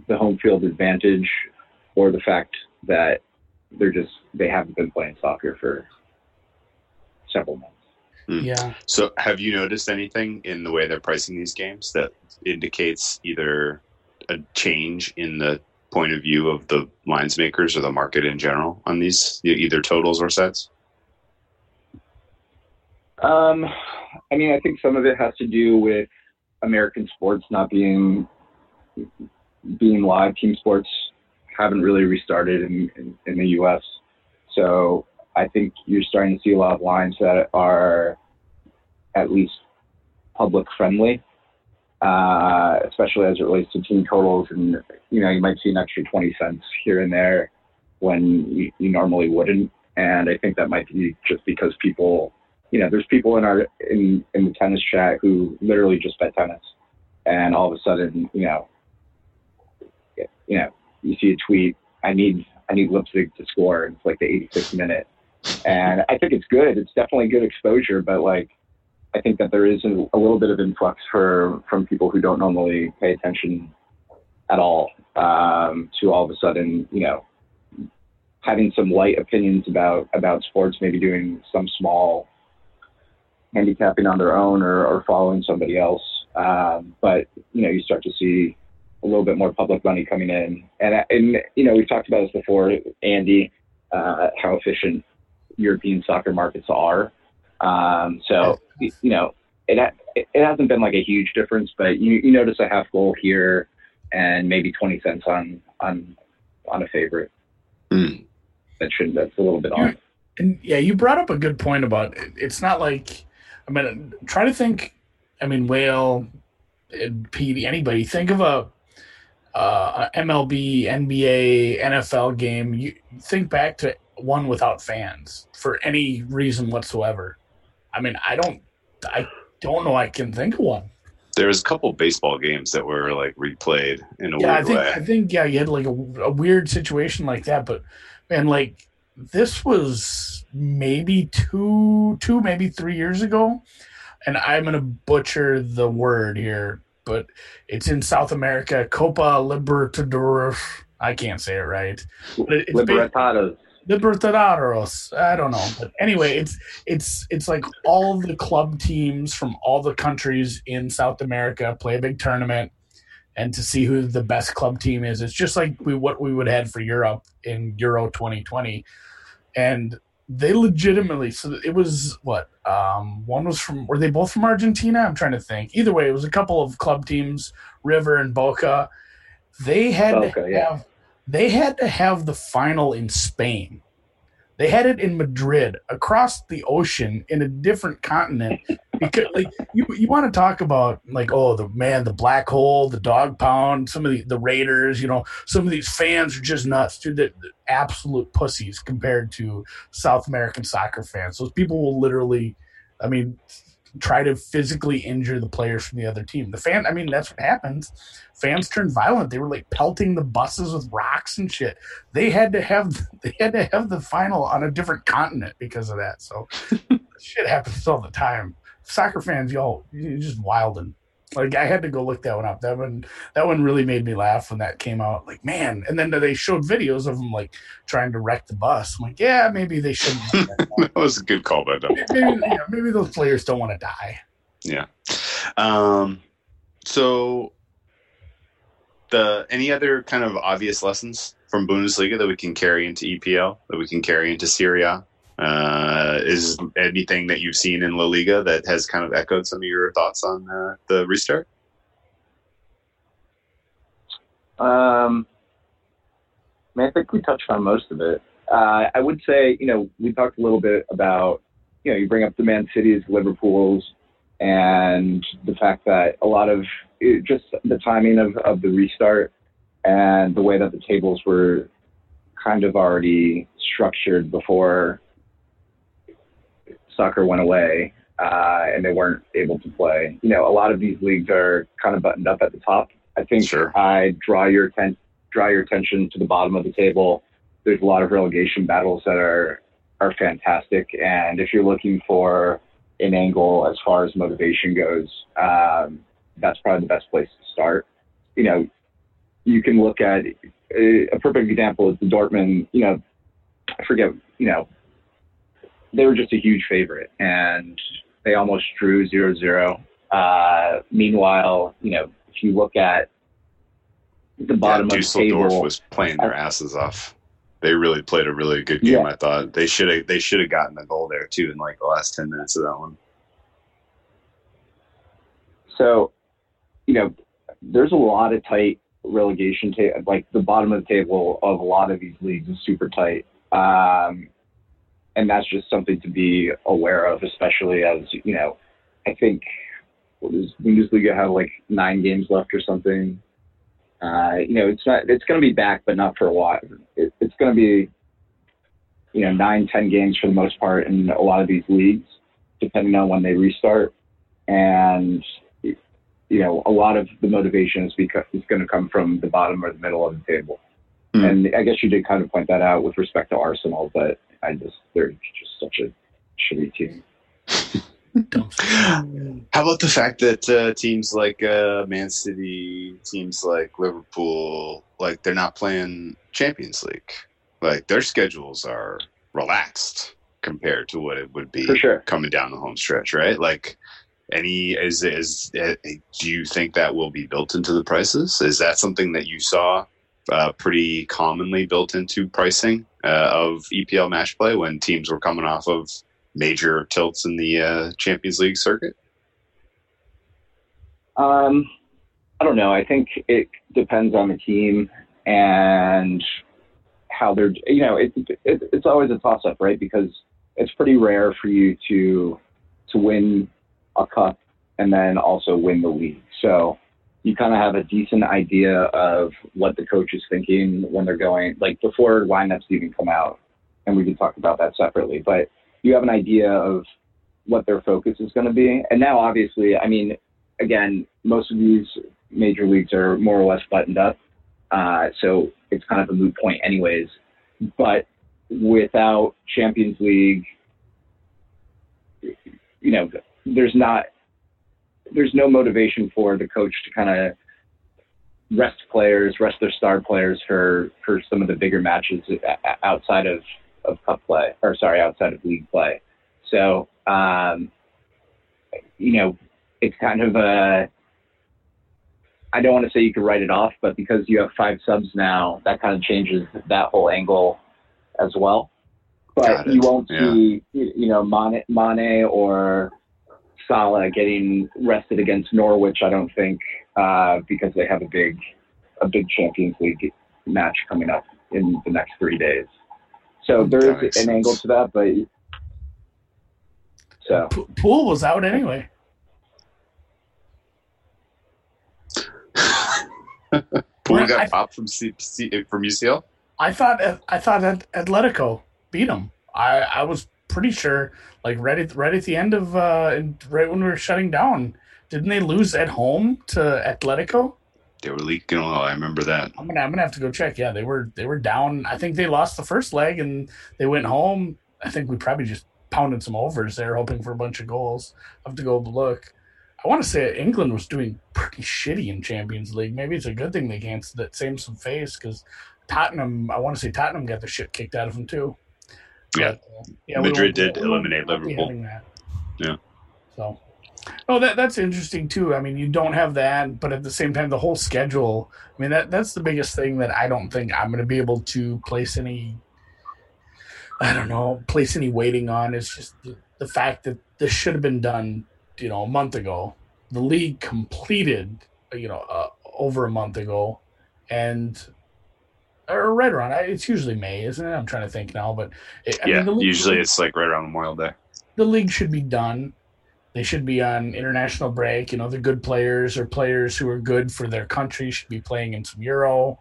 the home field advantage or the fact that they're just they haven't been playing soccer for several months. Mm. Yeah. So, have you noticed anything in the way they're pricing these games that indicates either a change in the point of view of the lines makers or the market in general on these either totals or sets? Um, I mean, I think some of it has to do with American sports not being being live. Team sports haven't really restarted in, in, in the U.S. So I think you're starting to see a lot of lines that are at least public friendly, uh, especially as it relates to team totals. And, you know, you might see an extra 20 cents here and there when you, you normally wouldn't. And I think that might be just because people, you know, there's people in our, in, in the tennis chat who literally just bet tennis. And all of a sudden, you know, you know, you see a tweet, I need I need Leipzig to score. It's like the 86th minute, and I think it's good. It's definitely good exposure, but like I think that there is a, a little bit of influx for from people who don't normally pay attention at all um, to all of a sudden, you know, having some light opinions about about sports, maybe doing some small handicapping on their own or, or following somebody else. Um, but you know, you start to see a little bit more public money coming in. And, and you know, we've talked about this before, Andy, uh, how efficient European soccer markets are. Um, so, you know, it, it hasn't been like a huge difference, but you, you notice a half goal here and maybe 20 cents on, on, on a favorite. Mm. That should, that's a little bit off. And yeah, you brought up a good point about it. it's not like, I mean, try to think, I mean, Whale, PD, anybody, think of a uh, MLB, NBA, NFL game, you think back to one without fans for any reason whatsoever. I mean, I don't, I don't know. I can think of one. There's a couple baseball games that were like replayed in a yeah, weird I think, way. I think yeah, you had like a, a weird situation like that, but man, like this was maybe two, two, maybe three years ago, and I'm gonna butcher the word here but it's in South America. Copa Libertadores. I can't say it right. It, Libertadores. Libertadores. I don't know, but anyway, it's it's it's like all the club teams from all the countries in South America play a big tournament, and to see who the best club team is. It's just like we what we would have had for Europe in Euro 2020, and they legitimately so it was what um, one was from were they both from argentina? I'm trying to think. Either way it was a couple of club teams river and boca. They had boca, to have yeah. they had to have the final in spain they had it in Madrid, across the ocean, in a different continent. Because like you, you want to talk about like oh the man, the black hole, the dog pound, some of the, the Raiders, you know, some of these fans are just nuts, dude. The, the absolute pussies compared to South American soccer fans. Those people will literally, I mean, try to physically injure the players from the other team. The fan, I mean, that's what happens. Fans turned violent. They were like pelting the buses with rocks and shit. They had to have (laughs) they had to have the final on a different continent because of that. So (laughs) shit happens all the time. Soccer fans, y'all, you're just wilding. Like I had to go look that one up. That one, that one really made me laugh when that came out. Like man, and then they showed videos of them like trying to wreck the bus. I'm like, yeah, maybe they shouldn't. that, (laughs) that was a good call by them. Maybe, yeah, maybe those players don't want to die. Yeah. Um. So, the any other kind of obvious lessons from Bundesliga that we can carry into EPL that we can carry into Serie A? Uh, is anything that you've seen in La Liga that has kind of echoed some of your thoughts on uh, the restart? Um, I, mean, I think we touched on most of it. Uh, I would say, you know, we talked a little bit about, you know, you bring up the Man Cities, Liverpool's, and the fact that a lot of it, just the timing of, of the restart and the way that the tables were kind of already structured before soccer went away uh, and they weren't able to play. You know, a lot of these leagues are kind of buttoned up at the top. I think Sure. I draw your atten- draw your attention to the bottom of the table. There's a lot of relegation battles that are are fantastic, and if you're looking for an angle as far as motivation goes, um, that's probably the best place to start. You know, you can look at a, a perfect example is the Dortmund. You know, I forget. You know, they were just a huge favorite, and they almost drew 0-0. Uh, meanwhile, you know, if you look at the bottom yeah, of the Dusseldorf table, was playing their asses off. They really played a really good game. Yeah. I thought they should have they should have gotten a goal there too in like the last ten minutes of that one. So, you know, there's a lot of tight relegation. Like the bottom of the table of a lot of these leagues is super tight, um, and that's just something to be aware of, especially as you know. I think what Bundesliga have like nine games left or something. Uh, you know, it's not. It's going to be back, but not for a while. It, it's going to be, you know, nine, ten games for the most part in a lot of these leagues, depending on when they restart. And you know, a lot of the motivation is because is going to come from the bottom or the middle of the table. Hmm. And I guess you did kind of point that out with respect to Arsenal, but I just they're just such a shitty team. Don't say that. How about the fact that uh, teams like uh, Man City, teams like Liverpool, like they're not playing Champions League. Like their schedules are relaxed compared to what it would be For sure. coming down the home stretch, right? Like any is is uh, do you think that will be built into the prices? Is that something that you saw uh, pretty commonly built into pricing uh, of EPL match play when teams were coming off of major tilts in the uh, Champions League circuit? Um, I don't know. I think it depends on the team and how they're. You know, it, it, it's always a toss up, right? Because it's pretty rare for you to to win a cup and then also win the league. So you kind of have a decent idea of what the coach is thinking when they're going, like before lineups even come out, and we can talk about that separately. But you have an idea of what their focus is going to be. And now, obviously, I mean, again, most of these major leagues are more or less buttoned up. Uh, so it's kind of a moot point, anyways. But without Champions League, you know, there's not, there's no motivation for the coach to kind of rest players, rest their star players for for some of the bigger matches outside of of cup play, or sorry, outside of league play. So, um, you know, it's kind of a. I don't want to say you could write it off, but because you have five subs now, that kind of changes that whole angle as well. But you won't Yeah. see, you know, Mane, Mane or Salah getting rested against Norwich. I don't think uh, because they have a big, a big Champions League match coming up in the next three days. So there is there makes is an angle to that, but so P- Pool was out anyway. (laughs) Pool Right, got I- popped from C- C- from UCL. I thought I thought that Atletico beat them. I, I was pretty sure, like right at right at the end of uh, right when we were shutting down, didn't they lose at home to Atletico? They were leaking oil. I remember that. I'm gonna I'm gonna have to go check. Yeah, they were they were down. I think they lost the first leg and they went home. I think we probably just pounded some overs there, hoping for a bunch of goals. I have to go look. I want to say England was doing pretty shitty in Champions League. Maybe it's a good thing they can't that same some face because Tottenham. I want to say Tottenham got the shit kicked out of them too. Yeah. But, uh, yeah, Madrid did eliminate Liverpool. Yeah. So, oh, that that's interesting too. I mean, you don't have that, but at the same time, the whole schedule. I mean, that that's the biggest thing that I don't think I'm going to be able to place any. I don't know, place any waiting on. It's just the, the fact that this should have been done, you know, a month ago. The league completed, you know, uh, over a month ago, and or right around. It's usually May, isn't it? I'm trying to think now, but it, I yeah, mean, the league- usually it's like right around Memorial Day. the league should be done. They should be on international break. You know, the good players or players who are good for their country should be playing in some Euro.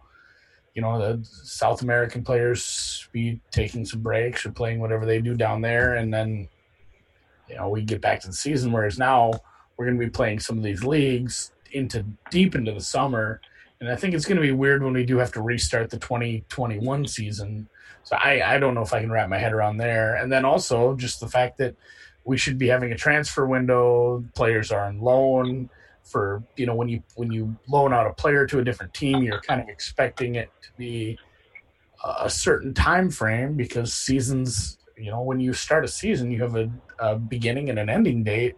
You know, the South American players be taking some breaks or playing whatever they do down there, and then you know we get back to the season. Whereas now we're going to be playing some of these leagues into deep into the summer, and I think it's going to be weird when we do have to restart the 2021 season. So I I don't know if I can wrap my head around there. And then also just the fact that we should be having a transfer window. Players are on loan for you know when you when you loan out a player to a different team, you're kind of expecting it to be a certain time frame because seasons you know when you start a season you have a, a, beginning and an ending date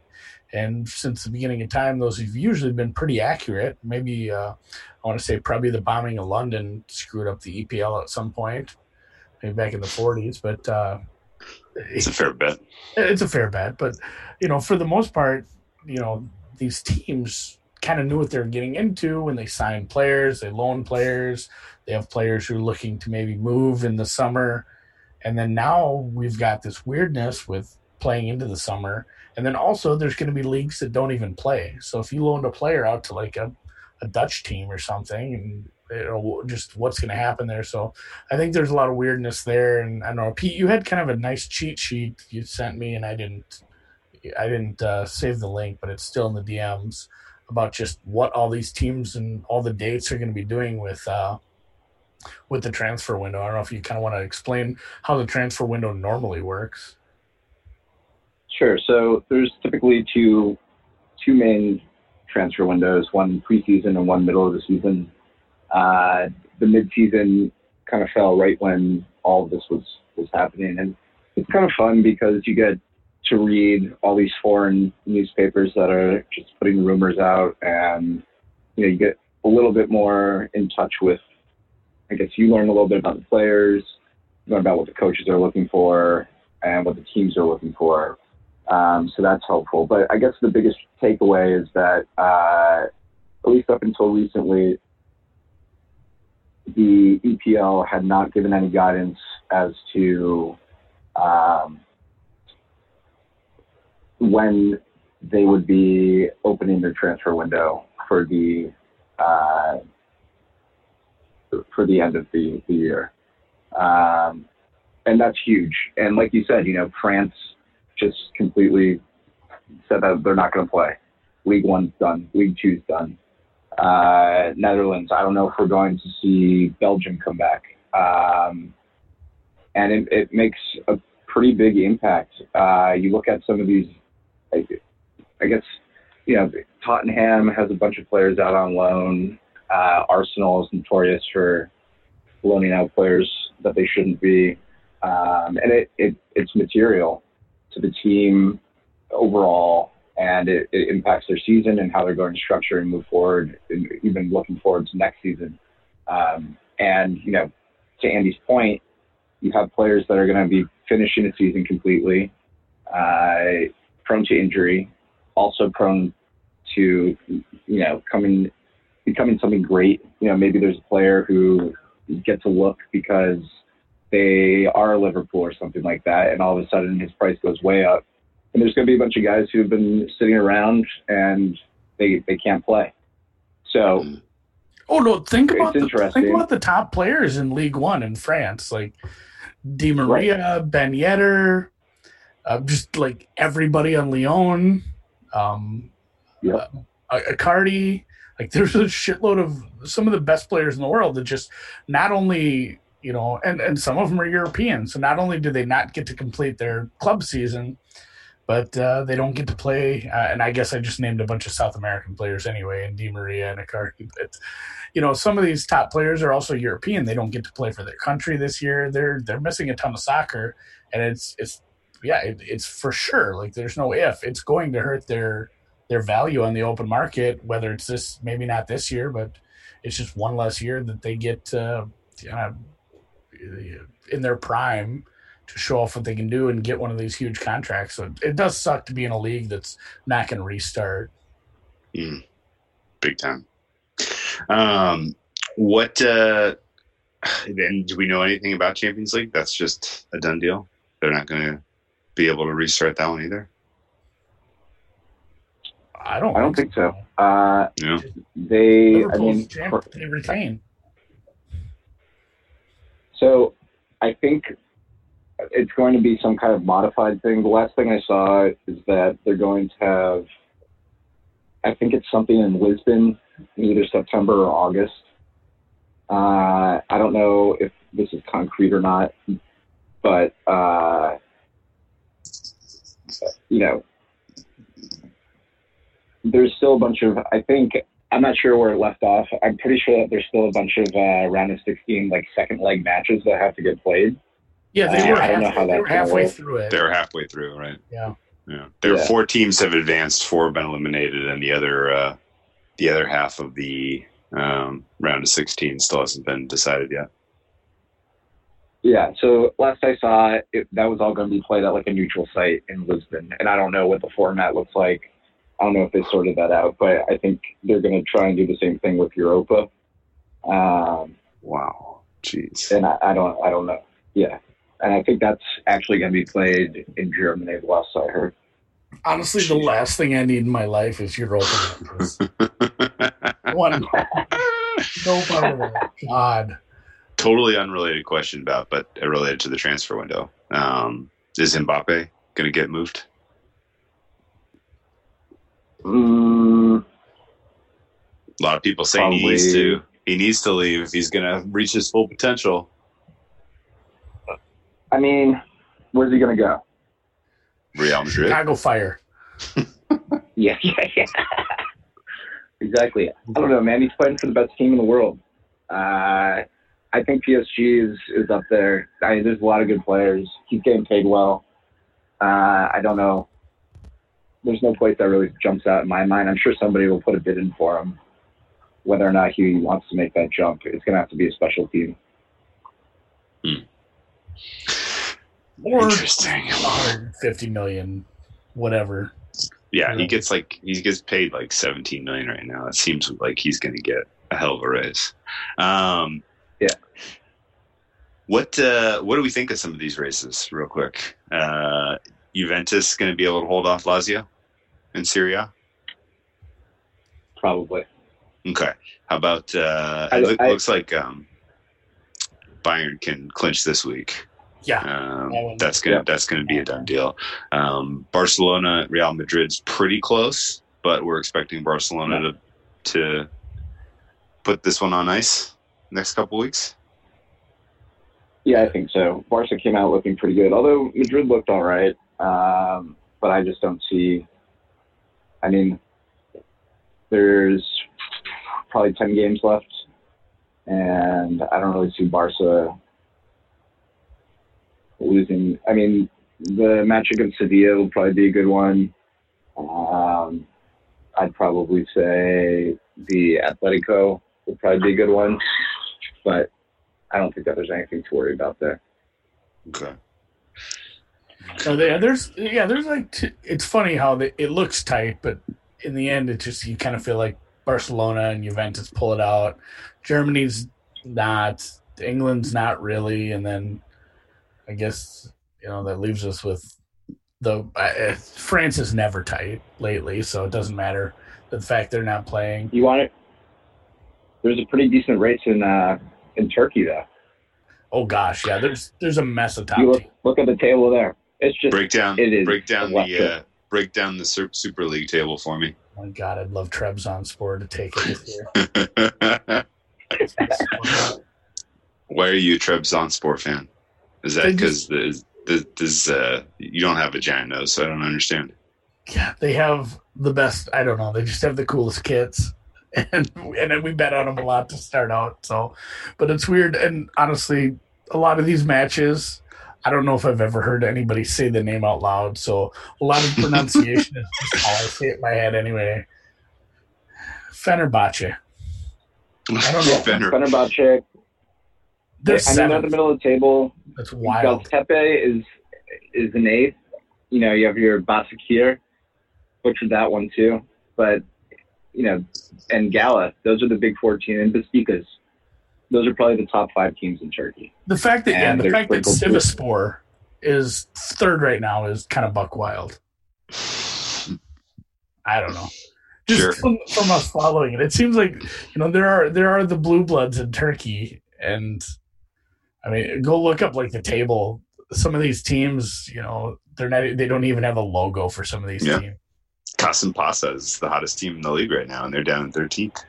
and since the beginning of time those have usually been pretty accurate maybe uh, i want to say probably the bombing of london screwed up the epl at some point maybe back in the 40s but uh, it's a fair bet it's a fair bet but you know for the most part you know these teams kind of knew what they were getting into when they signed players they loan players they have players who are looking to maybe move in the summer. And then now we've got this weirdness with playing into the summer. And then also there's going to be leagues that don't even play. So if you loaned a player out to like a, a Dutch team or something, and it'll just what's going to happen there. So I think there's a lot of weirdness there. And I don't know, Pete, you had kind of a nice cheat sheet you sent me, and I didn't, I didn't uh, save the link, but it's still in the DMs about just what all these teams and all the dates are going to be doing with uh, with the transfer window. I don't know if you kind of want to explain how the transfer window normally works. Sure. So there's typically two two main transfer windows, one preseason and one middle of the season. Uh, the midseason kind of fell right when all of this was was happening, and it's kind of fun because you get to read all these foreign newspapers that are just putting rumors out, and you know you get a little bit more in touch with I guess you learn a little bit about the players, learn about what the coaches are looking for, and what the teams are looking for. Um, so that's helpful. But I guess the biggest takeaway is that, uh, at least up until recently, the EPL had not given any guidance as to um, when they would be opening their transfer window for the uh, for the end of the, the year. Um, and that's huge. And like you said, you know, France just completely said that they're not going to play. League One's done. League Two's done. Uh, Netherlands, I don't know if we're going to see Belgium come back. Um, and it, it, makes a pretty big impact. Uh, you look at some of these, I, I guess, you know, Tottenham has a bunch of players out on loan. Uh, Arsenal is notorious for loaning out players that they shouldn't be, um, and it, it, it's material to the team overall, and it, it, impacts their season and how they're going to structure and move forward, and even looking forward to next season. Um, and you know, to Andy's point, you have players that are going to be finishing the season completely, uh, prone to injury, also prone to you know coming becoming something great. You know, maybe there's a player who gets a look because they are Liverpool or something like that, and all of a sudden his price goes way up. And there's going to be a bunch of guys who've been sitting around and they they can't play. So, oh no, think about the, think about the top players in League One in France, like Di Maria, right. Ben Yedder, uh, just like everybody on Lyon, um, yep. uh, Icardi. Like there's a shitload of some of the best players in the world that just not only you know, and and some of them are European, so not only do they not get to complete their club season, but uh, they don't get to play. Uh, and I guess I just named a bunch of South American players anyway, and Di Maria and Icardi. But you know, some of these top players are also European. They don't get to play for their country this year. They're they're missing a ton of soccer, and it's it's yeah, it, it's for sure. Like there's no if. It's going to hurt their their value on the open market, whether it's this, maybe not this year, but it's just one less year that they get uh, in their prime to show off what they can do and get one of these huge contracts. So it does suck to be in a league that's not going to restart. Mm, big time. Um, what, uh, then do we know anything about Champions League? That's just a done deal. They're not going to be able to restart that one either. I don't. I don't think so. so. Uh, yeah. They. Liverpool's I mean, champ, they retain. So, I think it's going to be some kind of modified thing. The last thing I saw is that they're going to have, I think it's something in Lisbon, either September or August. Uh, I don't know if this is concrete or not, but uh, you know, there's still a bunch of. I think I'm not sure where it left off. I'm pretty sure that there's still a bunch of uh, round of 16 like second leg matches that have to get played. Yeah, they Uh, were, I don't know halfway, how they that's were halfway work. through it. They're halfway through, right? yeah. Yeah. There are four teams have advanced, four have been eliminated, and the other uh, the other half of the um, round of sixteen still hasn't been decided yet. Yeah. So last I saw, it, that was all going to be played at like a neutral site in Lisbon, and I don't know what the format looks like. I don't know if they sorted that out, but I think they're going to try and do the same thing with Europa. Um, Wow. Jeez. and I, I don't, I don't know. Yeah, and I think that's actually going to be played in Germany. The last I heard. Honestly, the last thing I need in my life is Europa. (laughs) One, no part of that. God. totally unrelated question about, but related to the transfer window. Um, is Mbappe going to get moved? Mm, A lot of people saying he needs to. He needs to leave if he's going to reach his full potential. I mean, where's he going to go? Real Madrid. Chicago Fire. (laughs) Yeah, yeah, yeah. exactly. I don't know, man. He's fighting for the best team in the world. Uh, I think PSG is, is up there. I mean, there's a lot of good players. He's getting paid well. Uh, I don't know. There's no place that really jumps out in my mind. I'm sure somebody will put a bid in for him. Whether or not he wants to make that jump, it's going to have to be a special team. Or Interesting. 150 million, whatever. Yeah, he gets like he gets paid like 17 million right now. It seems like he's going to get a hell of a raise. Um, Yeah. What uh, what do we think of some of these races, real quick? Uh, Juventus going to be able to hold off Lazio in Serie A? Probably. Okay. How about uh, I- it look, I- looks like um, Bayern can clinch this week. Yeah. Um, that's gonna yeah. that's gonna be a done deal. Um, Barcelona, Real Madrid's pretty close, but we're expecting Barcelona to to put this one on ice next couple weeks. Yeah, I think so. Barca came out looking pretty good, although Madrid looked all right. Um, but I just don't see. I mean, there's probably ten games left, and I don't really see Barca losing. I mean, the match against Sevilla will probably be a good one. Um, I'd probably say the Atletico will probably be a good one, but I don't think that there's anything to worry about there. Okay. So there, there's yeah, there's like t- it's funny how they, it looks tight, but in the end, it just you kind of feel like Barcelona and Juventus pull it out. Germany's not, England's not really, and then I guess you know that leaves us with the uh, France is never tight lately, so it doesn't matter the fact they're not playing. You want it? There's a pretty decent race in uh, in Turkey though. Oh gosh, yeah, there's there's a mess of top You look look at the table there. It's just Break down It is break down electric. the uh, break down the Super League table for me. Oh my God, I'd love Trabzonspor to take it this year. (laughs) Why are you a Trabzonspor fan? Is that because the the this uh, you don't have a giant nose, so I don't understand. Yeah, they have the best. I don't know. They just have the coolest kits, (laughs) and and then we bet on them a lot to start out. So, but it's weird. And honestly, a lot of these matches, I don't know if I've ever heard anybody say the name out loud. So a lot of pronunciation is just how I say it in my head anyway. Fenerbahce. I don't know. Fener- Fenerbahce. They're I mean, in the middle of the table. That's wild. Goztepe is is an eighth. You know, you have your Basakir, butchered that one too. But you know, and Gala, those are the big fourteen, and Besiktas. Those are probably the top five teams in Turkey. The fact that yeah, the fact that sprinkled. Sivaspor is third right now is kind of buck wild. I don't know. Just Sure. from, from us following it, it seems like you know there are there are the blue bloods in Turkey, and I mean go look up like the table some of these teams, you know, they're not they don't even have a logo for some of these Yeah. teams. Kasim Pasa is the hottest team in the league right now, and they're down in 13th.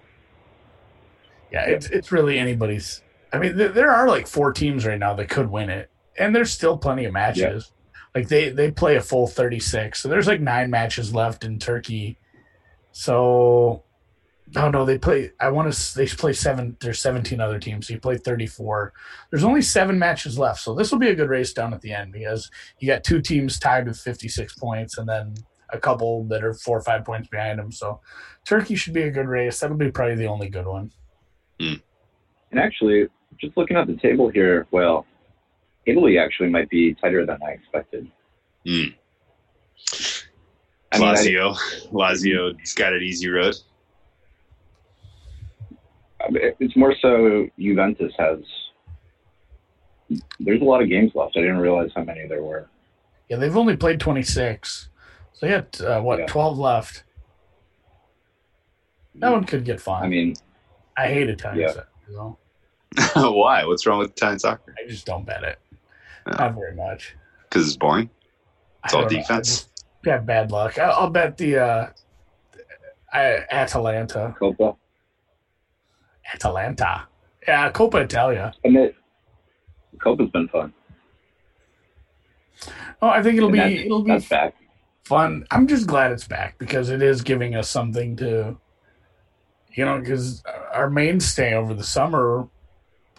Yeah, it's it's really anybody's. I mean, there, there are like four teams right now that could win it, and there's still plenty of matches. Like they they play a full 36, so there's like nine matches left in Turkey. So, oh no, they play. I want to. They play seven. There's 17 other teams. So you play 34. There's only seven matches left, so this will be a good race down at the end because you got two teams tied with 56 points, and then a couple that are four or five points behind them. So, Turkey should be a good race. That'll be probably the only good one. And actually, just looking at the table here, well, Italy actually might be tighter than I expected. Mm. I mean, I- Lazio, Lazio's got an easy road. It's more so Juventus has. There's a lot of games left. I didn't realize how many there were. Yeah, they've only played 26. So they got, uh, what, Yeah. 12 left. That one could get fun. I mean, I hate Italian Yeah. soccer, though. (laughs) Why? What's wrong with Italian soccer? I just don't bet it. Yeah. Not very much. Because it's boring. It's I all don't know. I defense. just have bad luck. I, I'll bet the uh, I, Atalanta. Copa. Atalanta. Yeah, Coppa Italia. And it, Copa's been fun. Oh, I think it'll And be that's, it'll be back. fun. I'm just glad it's back because it is giving us something to, you know, because our mainstay over the summer.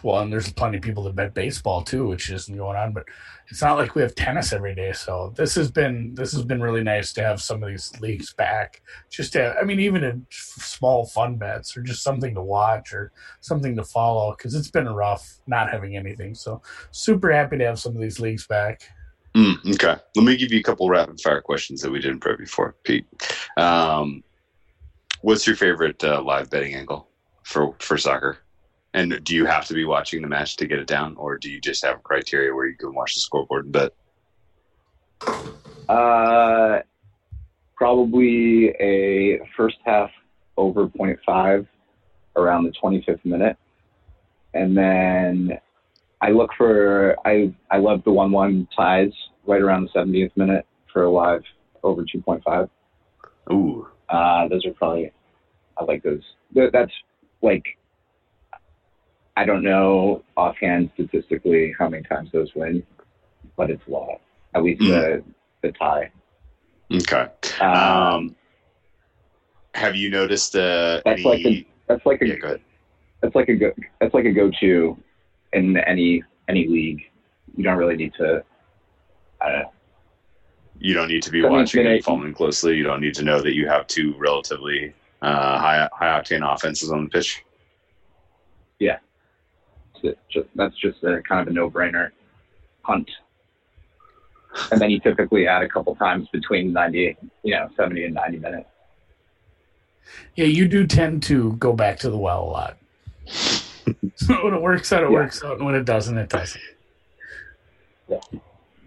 Well, and there's plenty of people that bet baseball too, which isn't going on. But it's not like we have tennis every day. So this has been this has been really nice to have some of these leagues back. Just to, I mean, even in small fun bets or just something to watch or something to follow because it's been rough not having anything. So super happy to have some of these leagues back. Mm, okay. Let me give you a couple rapid fire questions that we didn't prep before, Pete. Um, what's your favorite uh, live betting angle for for soccer? And do you have to be watching the match to get it down, or do you just have a criteria where you can watch the scoreboard and bet? Uh, probably a first half over 0.5 around the 25th minute. And then I look for, I, I love the 1 1 ties right around the 70th minute for a live over 2.5. Ooh, Uh, those are probably, I like those. That's like, I don't know offhand statistically how many times those win, but it's a lot. At least the, the tie. okay. Um, Um, have you noticed uh, That's any? like a- that's like a yeah, go that's like a go that's like a go to in any any league. You don't really need to. I don't know. You don't need to be I mean, watching you know, and following closely. You don't need to know that you have two relatively uh, high high octane offenses on the pitch. It's just, that's just a kind of a no brainer hunt. And then you typically add a couple times between ninety, you know, seventy and ninety minutes. Yeah, you do tend to go back to the well a lot. (laughs) so when it works out, it Yeah. works out, and when it doesn't, it doesn't.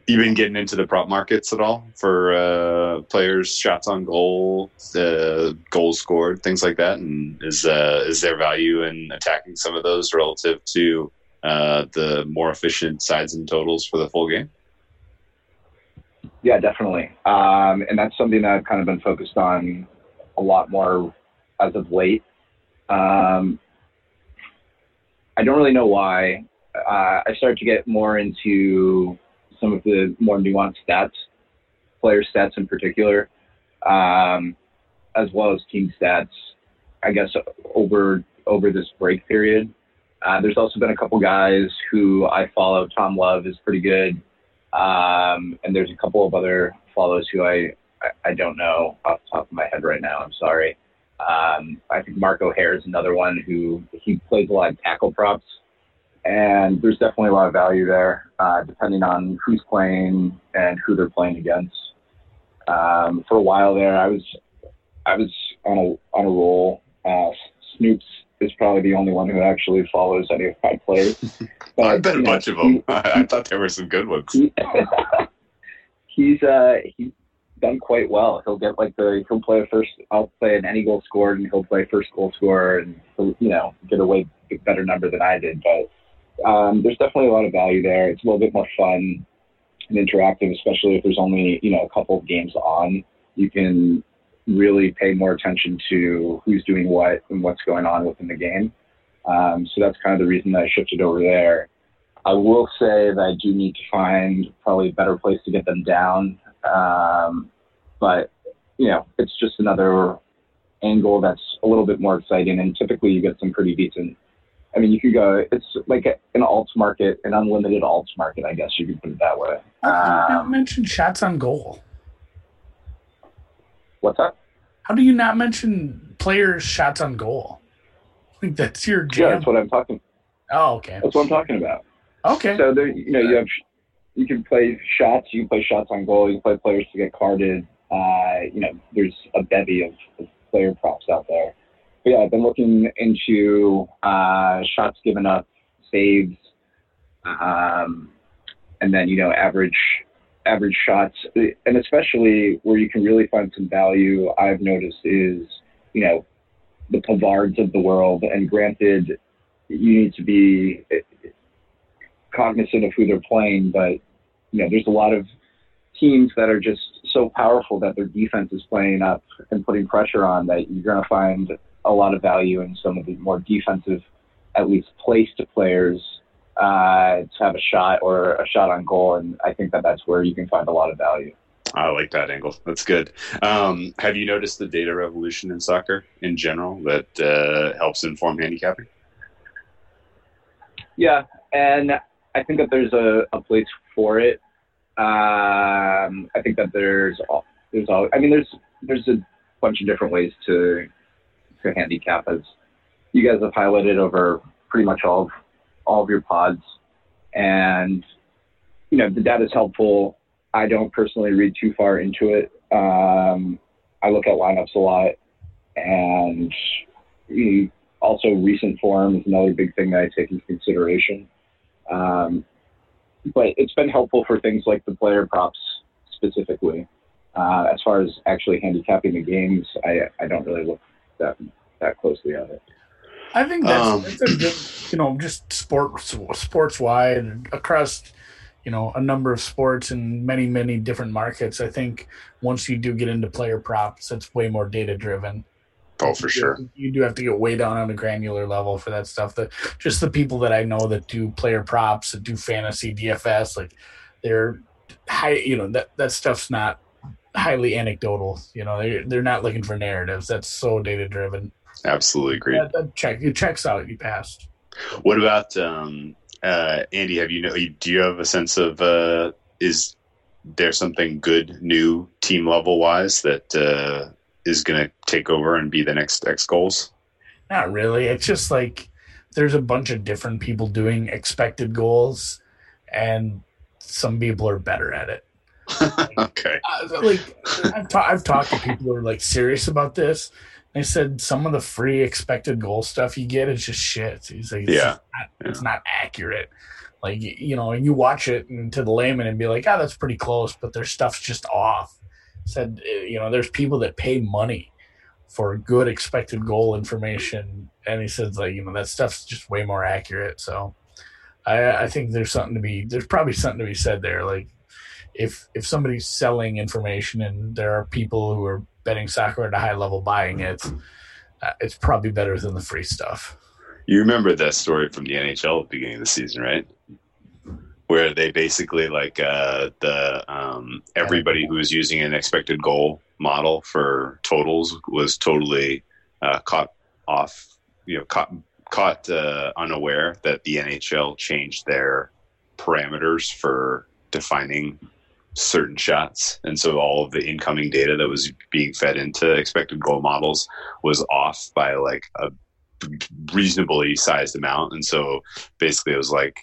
You been getting into the prop markets at all for uh, players, shots on goal, uh, goals scored, things like that? And is uh, is there value in attacking some of those relative to uh, the more efficient sides and totals for the full game? Yeah, definitely. Um, and that's something that I've kind of been focused on a lot more as of late. Um, I don't really know why. Uh, I started to get more into some of the more nuanced stats, player stats in particular, um, as well as team stats. I guess over over this break period. Uh, there's also been a couple guys who I follow. Tom Love is pretty good. Um, and there's a couple of other follows who I, I, I don't know off the top of my head right now. I'm sorry. Um, I think Mark O'Hare is another one who he plays a lot of tackle props, and there's definitely a lot of value there, uh, depending on who's playing and who they're playing against. Um, for a while there, I was I was on a on a roll. Uh, Snoops is probably the only one who actually follows any of my plays. (laughs) I bet a you know, bunch of he- them. (laughs) I thought there were some good ones. he, (laughs) he's uh he's done quite well. He'll get like the he'll play a first. I'll play an any goal scored, and he'll play first goal scorer, and he'll you know get a way better number than I did. But um, there's definitely a lot of value there. It's a little bit more fun. and interactive, especially if there's only you know a couple of games on. You can really pay more attention to who's doing what and what's going on within the game. Um, so that's kind of the reason that I shifted over there. I will say that I do need to find probably a better place to get them down. Um, but, you know, it's just another angle that's a little bit more exciting. And typically you get some pretty decent. I mean, you could go, it's like an alt market, an unlimited alt market, I guess you could put it that way. How do you not Um, mention shots on goal? what's that? How do you not mention players' shots on goal? I think that's your Yeah, jam. that's what I'm talking. oh, okay. That's what I'm talking about. Okay. So there, you know, you have you can play shots. You can play shots on goal. You can play players to get carded. Uh, you know, there's a bevy of, of player props out there. But yeah, I've been looking into uh, shots given up, saves, um, and then you know average average shots, and especially where you can really find some value. I've noticed is you know the Pavards of the world, and granted, you need to be cognizant of who they're playing, but you know, there's a lot of teams that are just so powerful that their defense is playing up and putting pressure on that you're going to find a lot of value in some of the more defensive, at least placed players uh, to have a shot or a shot on goal, and I think that that's where you can find a lot of value. I like that angle. That's good. Um, have you noticed the data revolution in soccer in general that uh, helps inform handicapping? Yeah, and I think that there's a, a place for it. Um, I think that there's there's all I mean there's there's a bunch of different ways to to handicap as you guys have highlighted over pretty much all of all of your pods, and you know the data is helpful. I don't personally read too far into it. Um, I look at lineups a lot, and also recent form is another big thing that I take into consideration. Um, but it's been helpful for things like the player props specifically. Uh, as far as actually handicapping the games, I, I don't really look that that closely at it. I think that's, Um, that's a good, you know, just sports sports wide across, you know, a number of sports and many many different markets. I think once you do get into player props, it's way more data driven. Oh, for sure. You do have to get way down on a granular level for that stuff. That just the people that I know that do player props, that do fantasy DFS, like they're high. You know that that stuff's not highly anecdotal. You know, they they're not looking for narratives. That's so data driven. Absolutely agree. That, that check it checks out. You passed. What about um, uh, Andy? Have you know? Do you have a sense of uh, is there something good new team level wise that uh, is going to take over and be the next X goals? Not really. It's just like there's a bunch of different people doing expected goals, and some people are better at it. (laughs) (laughs) okay. Uh, like I've, ta- I've talked to people who are like serious about this. They said some of the free expected goal stuff you get is just shit. He's like, it's Yeah. not, it's not accurate. Like you know, and you watch it and to the layman and be like, ah, that's pretty close, but their stuff's just off. Said uh, you know, there's people that pay money for good expected goal information, and he says like you know that stuff's just way more accurate. So I, I think there's something to be there's probably something to be said there. Like if if somebody's selling information and there are people who are betting soccer at a high level buying it, uh, it's probably better than the free stuff. You remember that story from the NHL at the beginning of the season, right? Where they basically like uh, the um, everybody who was using an expected goal model for totals was totally uh, caught off, you know, caught caught uh, unaware that the NHL changed their parameters for defining certain shots, and so all of the incoming data that was being fed into expected goal models was off by like a reasonably sized amount and so basically it was like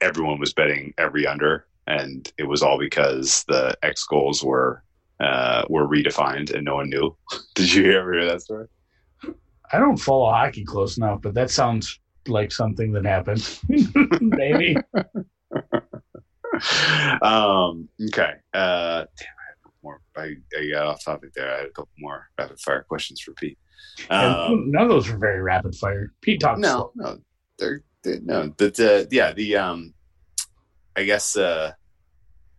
everyone was betting every under and it was all because the x goals were uh were redefined and no one knew (laughs) did you ever hear that story I don't follow hockey close enough, but that sounds like something that happened. (laughs) Maybe. (laughs) (laughs) um okay uh damn i have more I, I got off topic there i had a couple more rapid fire questions for pete um, none of those were very rapid fire. Pete talks. no no they're, they no but uh, yeah the um i guess uh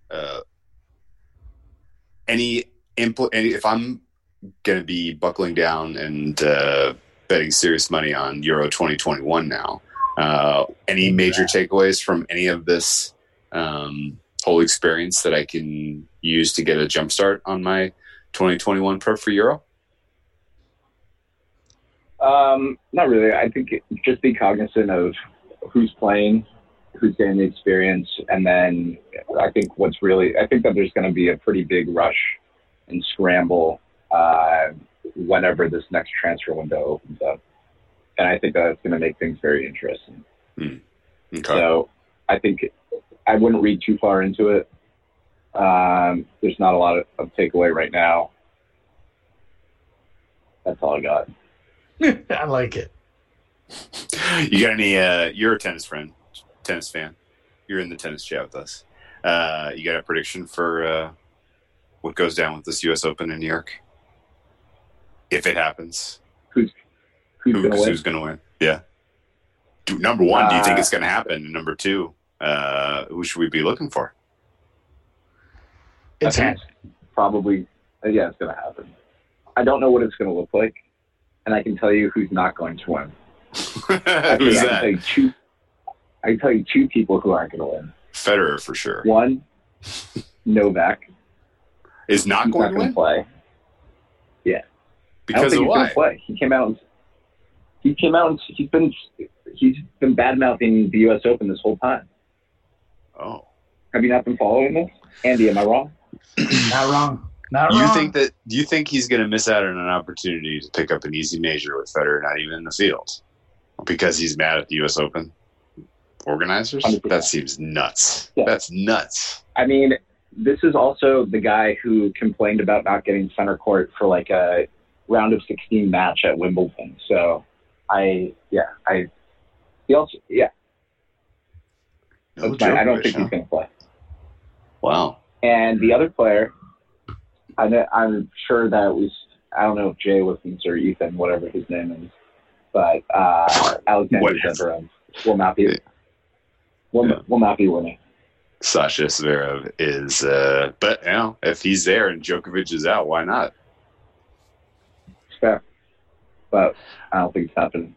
uh, any impl- any if I'm going to be buckling down and uh, betting serious money on Euro 2021 now, uh, any major takeaways from any of this um, whole experience that I can use to get a jump start on my 2021 prep for Euro? Um, not really. I think just be cognizant of who's playing, who's getting the experience, and then I think what's really I think that there's going to be a pretty big rush and scramble uh, whenever this next transfer window opens up, and I think that's going to make things very interesting. Okay. So I think I wouldn't read too far into it. Um, there's not a lot of, of takeaway right now. That's all I got. (laughs) I like it. You got any? Uh, you're a tennis friend, tennis fan. You're in the tennis chat with us. Uh, you got a prediction for uh, what goes down with this U.S. Open in New York, if it happens? Who's Who, going to win? who's going to win? Yeah. Do, number one, do you think Uh, it's going to happen? And number two, uh, who should we be looking for? It's think probably yeah, it's going to happen. I don't know what it's going to look like, and I can tell you who's not going to win. (laughs) Who's I can that? tell you two. I can tell you two people who aren't going to win. Federer for sure. One, Novak. Is not He's going not to going to win play. I don't because think of he's why? play. He came out. And, he came out. And, he's been he's been bad mouthing the U.S. Open this whole time. Oh, Have you not been following this, Andy? Am I wrong? (clears throat) Not wrong. Not you wrong. think that? Do you think he's going to miss out on an opportunity to pick up an easy major with Federer not even in the field because he's mad at the U.S. Open organizers? 100%. That seems nuts. Yeah. That's nuts. I mean, this is also the guy who complained about not getting center court for like a round of 16 match at Wimbledon. So, I yeah, I he also yeah, No fine. I don't think huh? he's going to play. Wow. And the other player, I know, I'm sure that was I don't know if Jay listens or Ethan, whatever his name is, but uh, Alexander Zverev will not be will, Yeah. will not be winning. Sasha Zverev is, uh, but you know, if he's there and Djokovic is out, why not? It's fair, but I don't think it's happening.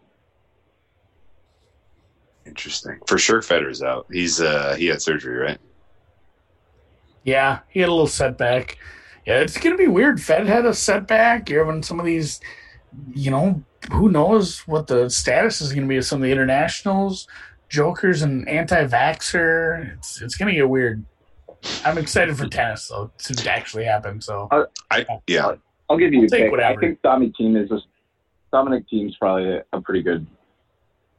Interesting. For sure, Federer's out. He's uh, he had surgery, right? Yeah, he had a little setback. Yeah, it's gonna be weird. Fed had a setback. You're having some of these, you know, who knows what the status is gonna be of some of the internationals, jokers, and anti-vaxxer. It's it's gonna get weird. I'm excited for tennis though to actually happen. So I yeah. I'll give you I'll a take pick. whatever. I think Dominic Thiem is a Dominic Thiem's probably a, a pretty good.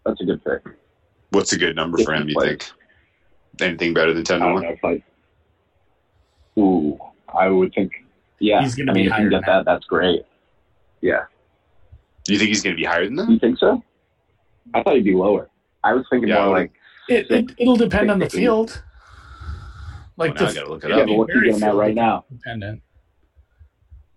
That's a good pick. What's a good number for him? You think? Anything better than ten to don't one? know if I. Ooh, I would think. Yeah, He's gonna I be mean, if you higher can get than that, that's great. Yeah, Do you think he's going to be higher than that? you think so? I thought he'd be lower. I was thinking Yeah, more like it, it it'll depend on the field. Like Well, now I got to look it yeah, up. but what's he very getting at right now? dependent.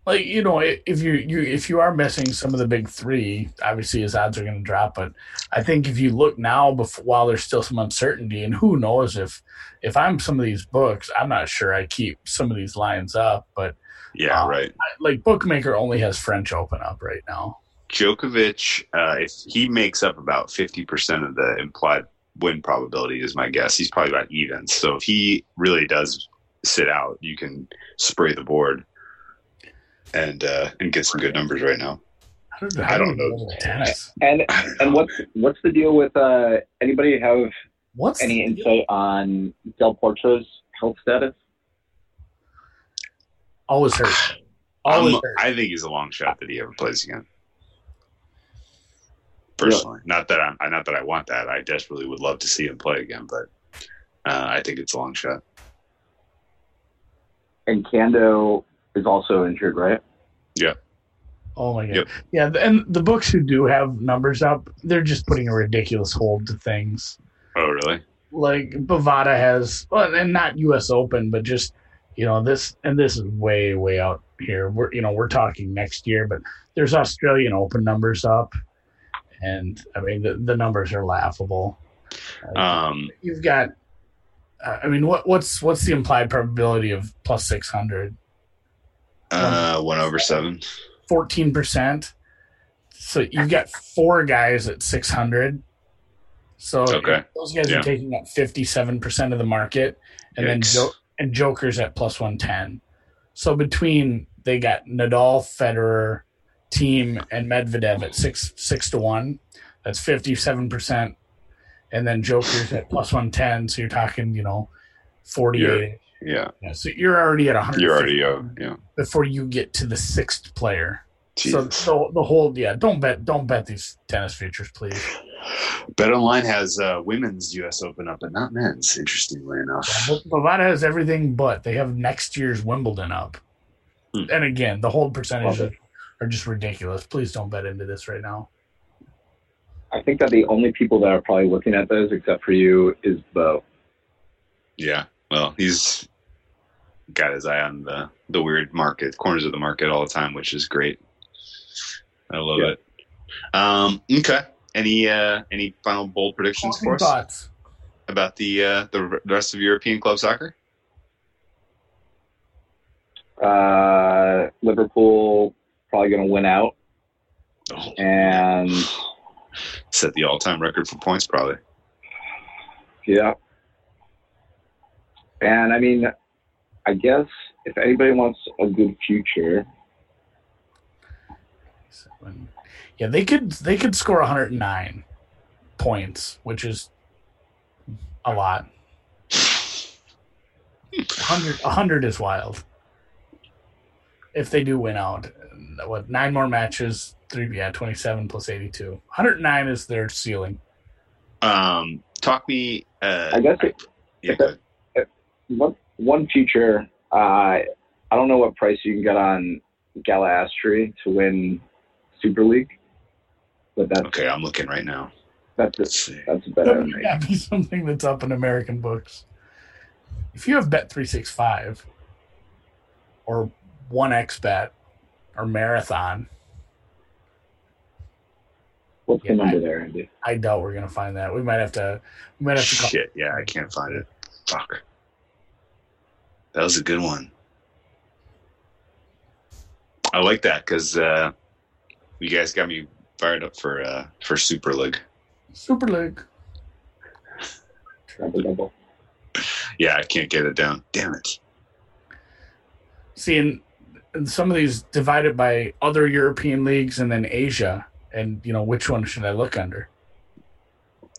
Like you know, if you you if you are missing some of the big three, obviously his odds are going to drop. But I think if you look now, before, while there's still some uncertainty, and who knows if if I'm some of these books, I'm not sure I keep some of these lines up. But Yeah, Uh, right. like bookmaker only has French Open up right now. Djokovic, uh, if he makes up about fifty percent of the implied win probability, is my guess. He's probably about even. So if he really does sit out, you can spray the board and uh, and get some good numbers right now. I don't did we know. go to And I don't know. and what's what's the deal with uh anybody have What's any insight on Del Potro's health status? always hurt? Always I'm- hurt. I think he's a long shot that he ever plays again. Personally, not that I'm not that I want that. I desperately would love to see him play again, but uh, I think it's a long shot. And Kando is also injured, right? Yeah. Oh my god! Yep. Yeah, and the books who do have numbers up, they're just putting a ridiculous hold to things. Oh, really? Like Bovada has, well, and not U.S. Open, but just you know this, and this is way, way out here. We're you know we're talking next year, but there's Australian Open numbers up, and I mean the the numbers are laughable. Um, You've got uh, I mean, what what's what's the implied probability of plus six hundred? Uh, one over seven. Fourteen percent. So you've got four guys at six hundred. So Okay. those guys Yeah. are taking up fifty-seven percent of the market, and then jo- and Joker's at plus one ten. So between they got Nadal, Federer, Thiem, and Medvedev at six six to one. That's fifty-seven percent, and then Joker's at plus one ten. So you're talking, you know, forty-eight. Yeah, Yeah, so you're already at 100 you're already uh, yeah. before you get to the sixth player. So, Jesus. so the whole yeah, don't bet don't bet these tennis futures, please. Bet Online has uh, women's U.S. Open up, but not men's. Interestingly enough. But Bovada has everything but they have next year's Wimbledon up. Hmm. And again, the hold percentages are just ridiculous. Please don't bet into this right now. I think that the only people that are probably looking at those, except for you, is Bo. Yeah. Well, he's got his eye on the the weird market corners of the market all the time, which is great. I love Yeah. it. Um, okay. Any uh, any final bold predictions Closing for us thoughts. about the uh, the the rest of European club soccer? Uh, Liverpool probably going to win out, Oh, and (sighs) set the all time record for points, probably. yeah. And I mean, I guess if anybody wants a good future, Seven. Yeah, they could they could score 109 points, which is a lot. 100, 100 is wild. If they do win out, what nine more matches? Three, yeah, 27 plus 82. 109 is their ceiling. Um, talk me. Uh, I guess it, yeah, go ahead. one one future. Uh, I don't know what price you can get on Galatasaray to win Super League, but that's Okay, I'm looking right now. that's a, that's a That better. would yeah, be something that's up in American books. If you have Bet three six five, or one X Bet, or Marathon, What's the Yeah, number there, Andy? I doubt we're gonna find that. We might have to. We might have to. Call, Shit, yeah, I can't find it. Fuck. That was a good one. I like that because uh, you guys got me fired up for uh, for Super League. Super League. Double double. Yeah, I can't get it down. Damn it. See, and, and some of these divided by other European leagues and then Asia, and you know which one should I look under?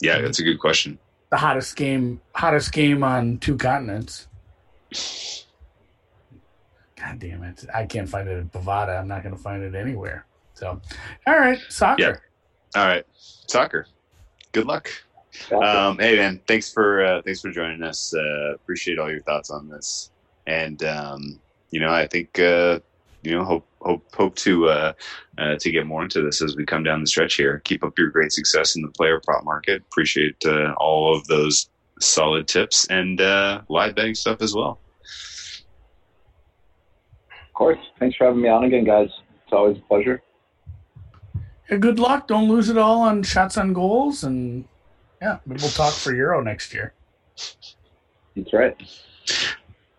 Yeah, that's a good question. The hottest game, hottest game on two continents. God damn it! I can't find it at Bovada. I'm not going to find it anywhere. So, all right, soccer. Yeah. All right, soccer. Good luck. Um, hey man, thanks for uh, thanks for joining us. Uh, appreciate all your thoughts on this, and um, you know I think uh, you know hope hope hope to uh, uh, to get more into this as we come down the stretch here. Keep up your great success in the player prop market. Appreciate uh, all of those solid tips and uh, live betting stuff as well. Of course. Thanks for having me on again, guys. It's always a pleasure. Yeah, good luck. Don't lose it all on shots on goals, and yeah, maybe we'll talk for Euro next year. That's right.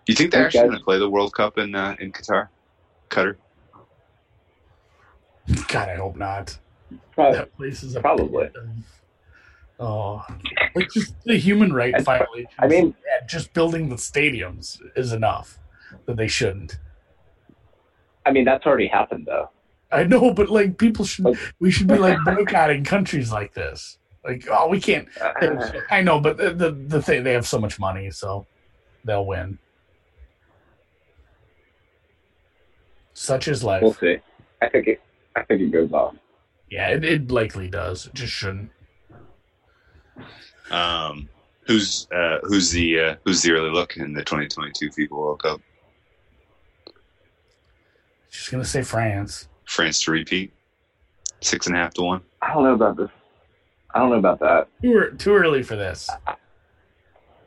You think they're Thanks, actually going to play the World Cup in uh, in Qatar? Qatar. God, I hope not. Probably. That place is a Probably. Oh, like just the human right I- violations. I mean- just building the stadiums is enough that they shouldn't. I mean, that's already happened, though. I know, but like people should, Like- we should be like (laughs) boycotting countries like this. Like, oh, we can't. Uh, (laughs) I know, but the the, the thing they have so much money, so they'll win. Such is life. we'll see. I think it. I think it goes off. Yeah, it, it likely does. It just shouldn't. Um, who's uh, who's the uh, who's the early look in the 2022 FIFA World Cup? Just gonna say France. France to repeat, six and a half to one. I don't know about this. I don't know about that. Too, too early for this.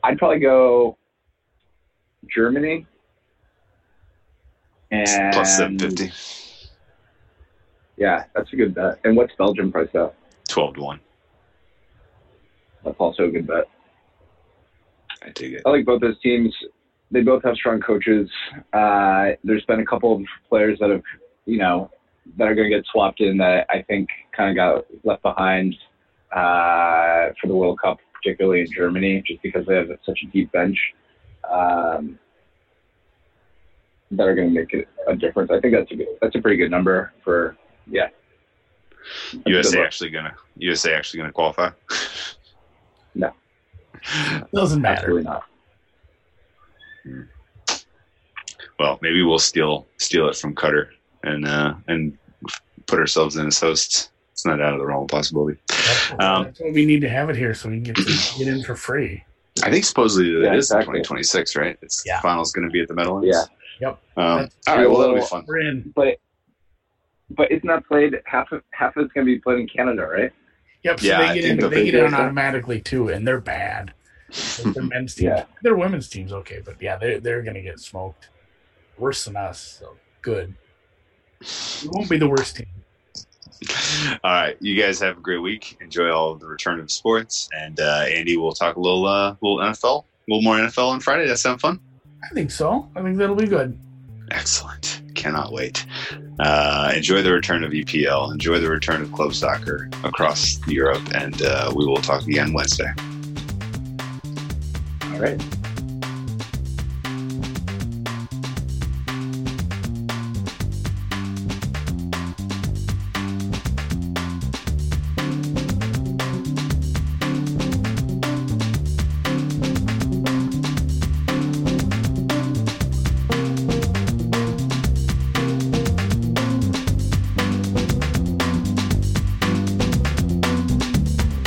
I'd probably go Germany and Plus seven fifty. Yeah, that's a good bet. And what's Belgium price at? 12 to one. That's also a good bet. I dig it. I like both those teams. They both have strong coaches. Uh, there's been a couple of players that have, you know, that are going to get swapped in that I think kind of got left behind uh, for the World Cup, particularly in Germany, just because they have such a deep bench um, that are going to make it a difference. I think that's a good, that's a pretty good number for yeah. That's USA actually gonna USA actually gonna qualify. No, doesn't matter. Absolutely not. Well, maybe we'll steal steal it from Qatar and uh, and put ourselves in as hosts. It's not out of the realm of possibility. That's, Um, that's what we need to have it here so we can get to get in for free. I think supposedly it Yeah, is in exactly. 2026, right? It's Yeah. finals going to be at the Meadowlands. Yeah. Yep. Um, all right. Well, that'll be fun. We're in. But but it's not played half of half of it's going to be played in Canada, right? Yep. So Yeah, they get think in. they'll They be get in automatically too, and they're bad. Like, Their (laughs) men's teams. Yeah. Their women's teams okay, but yeah, they're they're gonna get smoked. Worse than us. So good. We won't be the worst team. All right. You guys have a great week. Enjoy all of the return of sports. And uh, Andy, we'll talk a little uh, little NFL, a little more NFL on Friday. That sound fun? I think so. I think that'll be good. Excellent. Cannot wait. Uh, enjoy the return of EPL. Enjoy the return of club soccer across Europe. And uh, we will talk again Wednesday. Right.